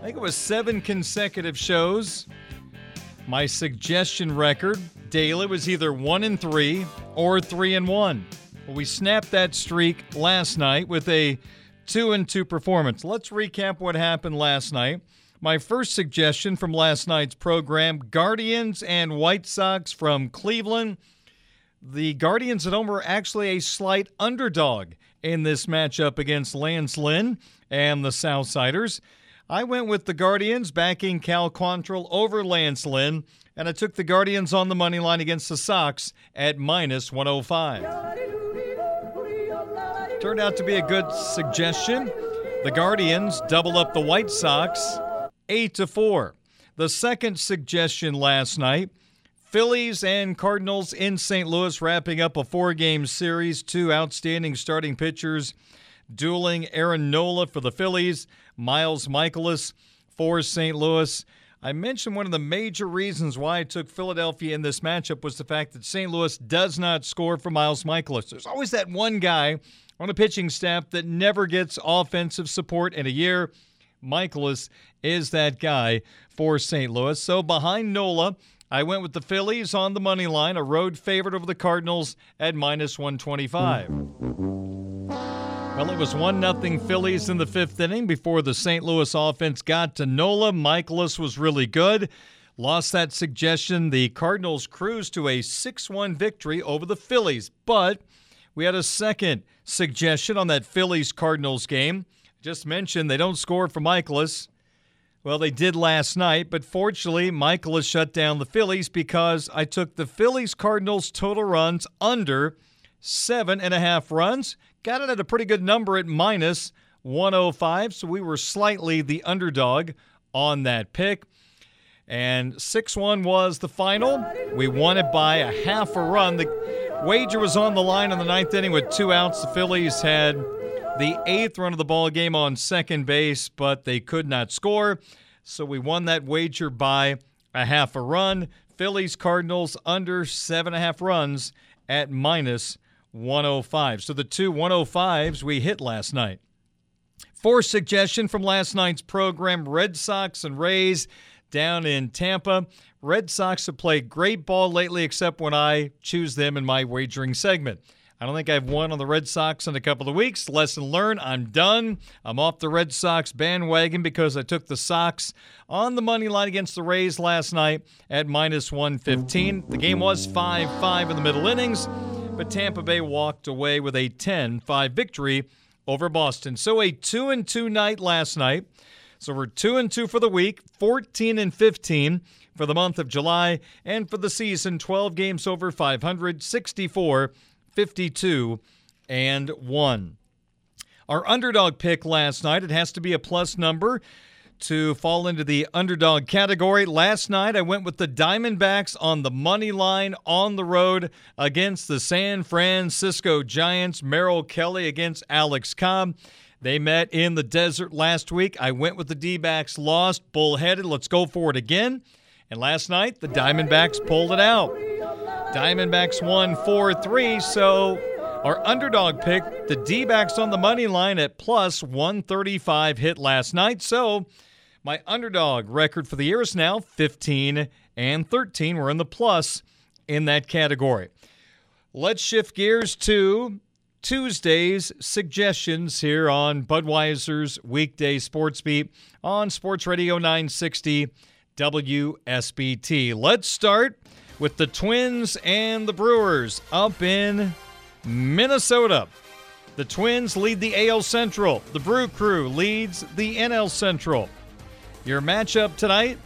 I think it was seven consecutive shows. My suggestion record daily was either one and three or three and one. Well, we snapped that streak last night with a two and two performance. Let's recap what happened last night. My first suggestion from last night's program Guardians and White Sox from Cleveland. The Guardians at home were actually a slight underdog in this matchup against Lance Lynn and the Southsiders. I went with the Guardians backing Cal Quantrill over Lance Lynn, and I took the Guardians on the money line against the Sox at minus 105. Turned out to be a good suggestion. The Guardians double up the White Sox 8 to 4. The second suggestion last night Phillies and Cardinals in St. Louis wrapping up a four game series. Two outstanding starting pitchers dueling Aaron Nola for the Phillies, Miles Mikolas for St. Louis. I mentioned one of the major reasons why I took Philadelphia in this matchup was the fact that St. Louis does not score for Miles Mikolas. There's always that one guy on a pitching staff that never gets offensive support in a year. Mikolas is that guy for St. Louis. So behind Nola, I went with the Phillies on the money line, a road favorite over the Cardinals at minus 125. Well, it was 1 0 Phillies in the fifth inning before the St. Louis offense got to Nola. Mikolas was really good. Lost that suggestion. The Cardinals cruised to a 6 1 victory over the Phillies. But we had a second suggestion on that Phillies Cardinals game. Just mentioned they don't score for Mikolas. Well, they did last night, but fortunately, Mikolas shut down the Phillies because I took the Phillies Cardinals total runs under seven and a half runs. Got it at a pretty good number at minus 105, so we were slightly the underdog on that pick. And 6 1 was the final. We won it by a half a run. The wager was on the line in the ninth inning with two outs. The Phillies had the eighth run of the ball game on second base, but they could not score. So we won that wager by a half a run. Phillies Cardinals under seven and a half runs at minus 105. So the two 105s we hit last night. Fourth suggestion from last night's program Red Sox and Rays down in Tampa. Red Sox have played great ball lately, except when I choose them in my wagering segment. I don't think I've won on the Red Sox in a couple of weeks. Lesson learned. I'm done. I'm off the Red Sox bandwagon because I took the Sox on the money line against the Rays last night at minus 115. The game was 5 5 in the middle innings, but Tampa Bay walked away with a 10 5 victory over Boston. So a 2 and 2 night last night. So we're 2 and 2 for the week, 14 and 15 for the month of July, and for the season, 12 games over 500, 64 52 and 1. Our underdog pick last night, it has to be a plus number to fall into the underdog category. Last night, I went with the Diamondbacks on the money line on the road against the San Francisco Giants. Merrill Kelly against Alex Cobb. They met in the desert last week. I went with the D backs, lost, bullheaded. Let's go for it again. And last night, the Diamondbacks pulled it out. Diamondbacks won 4 3, so our underdog pick, the D backs on the money line at plus 135 hit last night. So my underdog record for the year is now 15 and 13. We're in the plus in that category. Let's shift gears to Tuesday's suggestions here on Budweiser's weekday sports beat on Sports Radio 960 WSBT. Let's start with the Twins and the Brewers up in Minnesota. The Twins lead the AL Central. The Brew Crew leads the NL Central. Your matchup tonight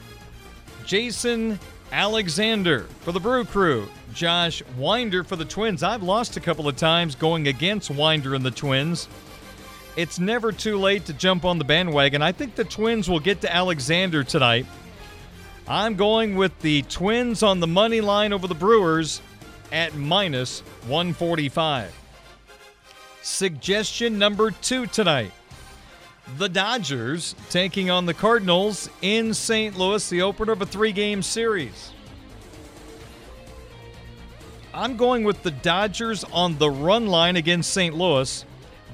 Jason Alexander for the Brew Crew. Josh Winder for the Twins. I've lost a couple of times going against Winder and the Twins. It's never too late to jump on the bandwagon. I think the Twins will get to Alexander tonight. I'm going with the Twins on the money line over the Brewers at minus 145. Suggestion number two tonight. The Dodgers taking on the Cardinals in St. Louis, the opener of a three game series. I'm going with the Dodgers on the run line against St. Louis.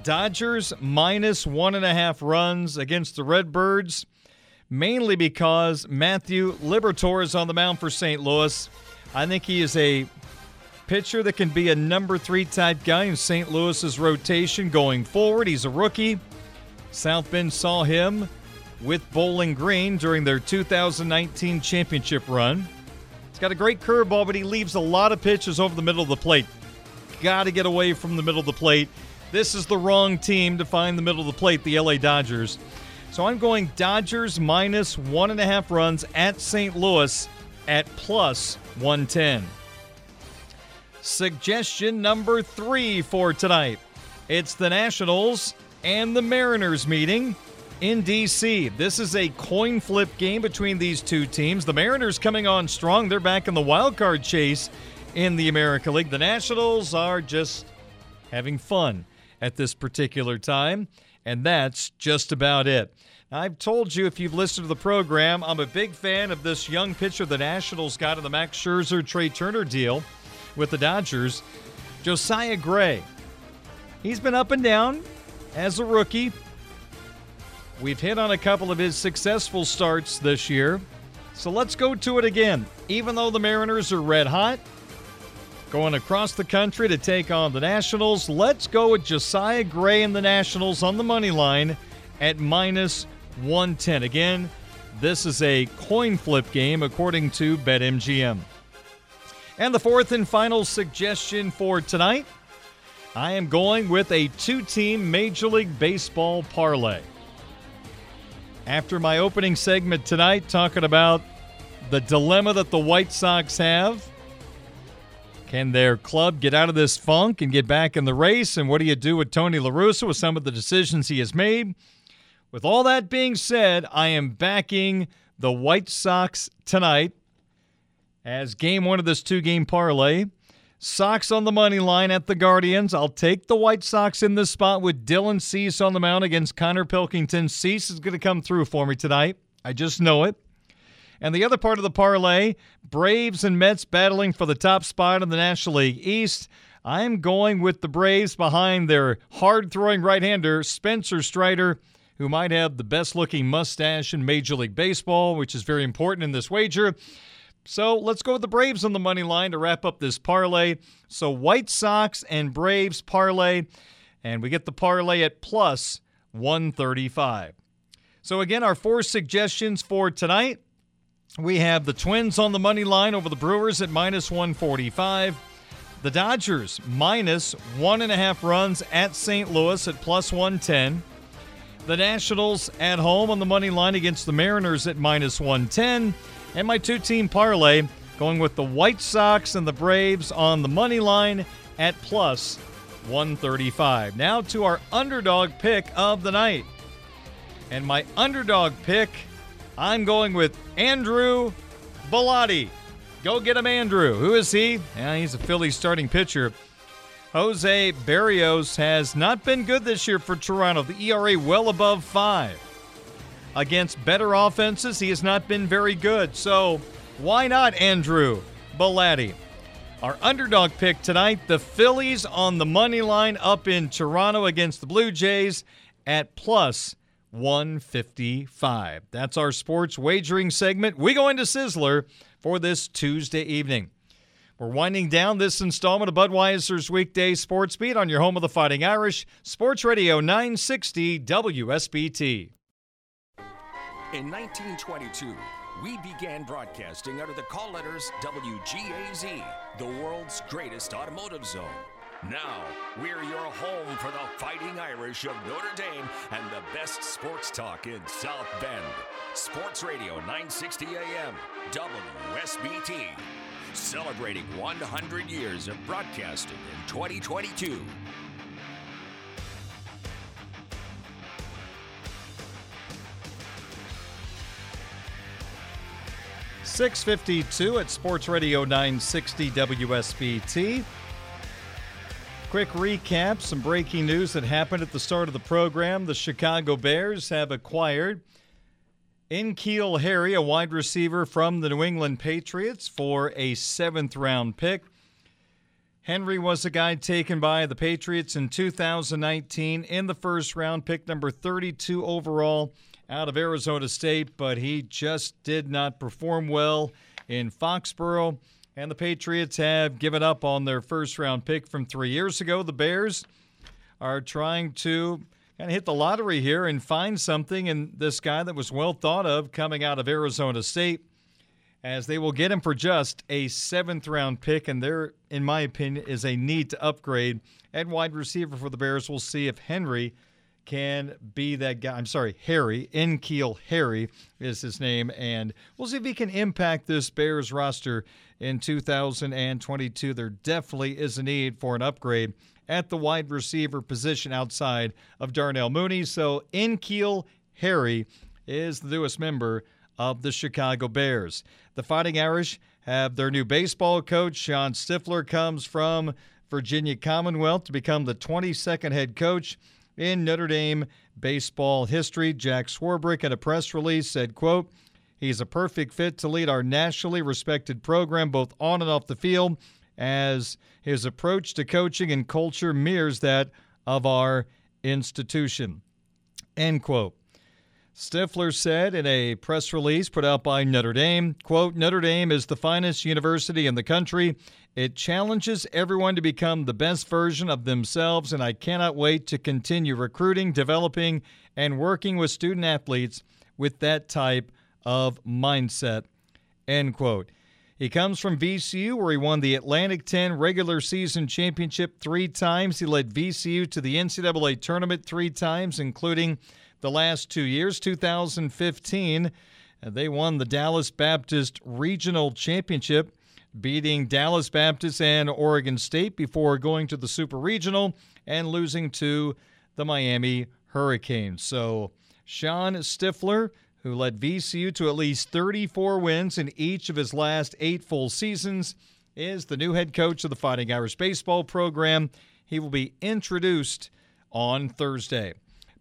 Dodgers minus one and a half runs against the Redbirds, mainly because Matthew Liberatore is on the mound for St. Louis. I think he is a pitcher that can be a number three type guy in St. Louis's rotation going forward. He's a rookie. South Bend saw him with Bowling Green during their 2019 championship run. He's got a great curveball, but he leaves a lot of pitches over the middle of the plate. Got to get away from the middle of the plate. This is the wrong team to find the middle of the plate, the LA Dodgers. So I'm going Dodgers minus one and a half runs at St. Louis at plus 110. Suggestion number three for tonight it's the Nationals and the Mariners meeting in D.C. This is a coin flip game between these two teams. The Mariners coming on strong. They're back in the wild card chase in the America League. The Nationals are just having fun at this particular time, and that's just about it. I've told you if you've listened to the program, I'm a big fan of this young pitcher the Nationals got in the Max Scherzer Trea Turner deal with the Dodgers, Josiah Gray. He's been up and down as a rookie. We've hit on a couple of his successful starts this year. So let's go to it again. Even though the Mariners are red hot, going across the country to take on the Nationals, let's go with Josiah Gray and the Nationals on the money line at minus 110. Again, this is a coin flip game according to BetMGM. And the fourth and final suggestion for tonight I am going with a two team Major League Baseball parlay. After my opening segment tonight, talking about the dilemma that the White Sox have. Can their club get out of this funk and get back in the race? And what do you do with Tony La Russa with some of the decisions he has made? With all that being said, I am backing the White Sox tonight as game one of this two game parlay. Sox on the money line at the Guardians. I'll take the White Sox in this spot with Dylan Cease on the mound against Konnor Pilkington. Cease is going to come through for me tonight. I just know it. And the other part of the parlay, Braves and Mets battling for the top spot in the National League East. I'm going with the Braves behind their hard throwing right hander, Spencer Strider, who might have the best looking mustache in Major League Baseball, which is very important in this wager. So let's go with the Braves on the money line to wrap up this parlay. So White Sox and Braves parlay, and we get the parlay at plus 135. So again, our four suggestions for tonight. We have the Twins on the money line over the Brewers at minus 145. The Dodgers minus one and a half runs at St. Louis at plus 110. The Nationals at home on the money line against the Mariners at minus 110. And my two team parlay going with the White Sox and the Braves on the money line at plus 135. Now to our underdog pick of the night. And my underdog pick, I'm going with Andrew Bellatti. Go get him, Andrew. Who is he? Yeah, he's a Philly starting pitcher. Jose Berrios has not been good this year for Toronto. The ERA well above five. Against better offenses, he has not been very good. So why not Andrew Bellatti? Our underdog pick tonight, the Phillies on the money line up in Toronto against the Blue Jays at plus 155. That's our sports wagering segment. We go into Sizzler for this Tuesday evening. We're winding down this installment of Budweiser's Weekday Sports Beat on your home of the Fighting Irish, Sports Radio 960 WSBT. In 1922, we began broadcasting under the call letters WGAZ, the world's greatest automotive zone. Now, we're your home for the Fighting Irish of Notre Dame and the best sports talk in South Bend. Sports Radio 960 AM, WSBT. Celebrating 100 years of broadcasting in 2022. 652 at Sports Radio 960 WSBT. Quick recap some breaking news that happened at the start of the program. The Chicago Bears have acquired N'Keal Harry, a wide receiver from the New England Patriots, for a seventh round pick. Henry was a guy taken by the Patriots in 2019 in the first round, pick number 32 overall out of Arizona State, but he just did not perform well in Foxborough. And the Patriots have given up on their first round pick from three years ago. The Bears are trying to kind of hit the lottery here and find something in this guy that was well thought of coming out of Arizona State, as they will get him for just a seventh round pick. And there, in my opinion, is a need to upgrade at wide receiver for the Bears. We'll see if Henry can be that guy. I'm sorry, Harry, N'Keal Harry is his name. And we'll see if he can impact this Bears roster in 2022. There definitely is a need for an upgrade at the wide receiver position outside of Darnell Mooney. So N'Keal Harry is the newest member of the Chicago Bears. The Fighting Irish have their new baseball coach. Shawn Stiffler comes from Virginia Commonwealth to become the 22nd head coach in Notre Dame baseball history. Jack Swarbrick in a press release said, quote, He's a perfect fit to lead our nationally respected program both on and off the field as his approach to coaching and culture mirrors that of our institution. End quote. Stiffler said in a press release put out by Notre Dame, quote, Notre Dame is the finest university in the country. It challenges everyone to become the best version of themselves, and I cannot wait to continue recruiting, developing, and working with student athletes with that type of mindset. End quote. He comes from VCU, where he won the Atlantic 10 regular season championship three times. He led VCU to the NCAA tournament three times, including the last two years. 2015, uh, they won the Dallas Baptist Regional Championship, beating Dallas Baptist and Oregon State before going to the Super Regional and losing to the Miami Hurricanes. So, Shawn Stiffler who led VCU to at least 34 wins in each of his last eight full seasons, is the new head coach of the Fighting Irish baseball program. He will be introduced on Thursday.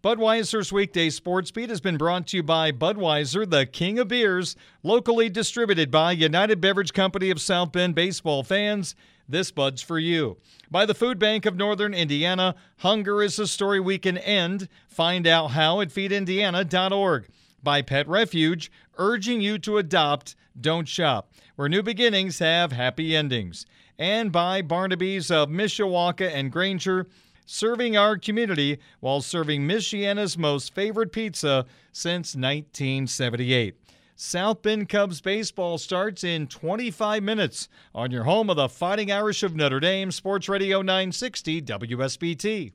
Budweiser's weekday sports beat has been brought to you by Budweiser, the king of beers, locally distributed by United Beverage Company of South Bend baseball fans. This Bud's for you. By the Food Bank of Northern Indiana, hunger is a story we can end. Find out how at feedindiana.org by Pet Refuge, urging you to adopt, don't shop, where new beginnings have happy endings. And by Barnaby's of Mishawaka and Granger, serving our community while serving Michiana's most favorite pizza since 1978. South Bend Cubs baseball starts in 25 minutes on your home of the Fighting Irish of Notre Dame, Sports Radio 960 WSBT.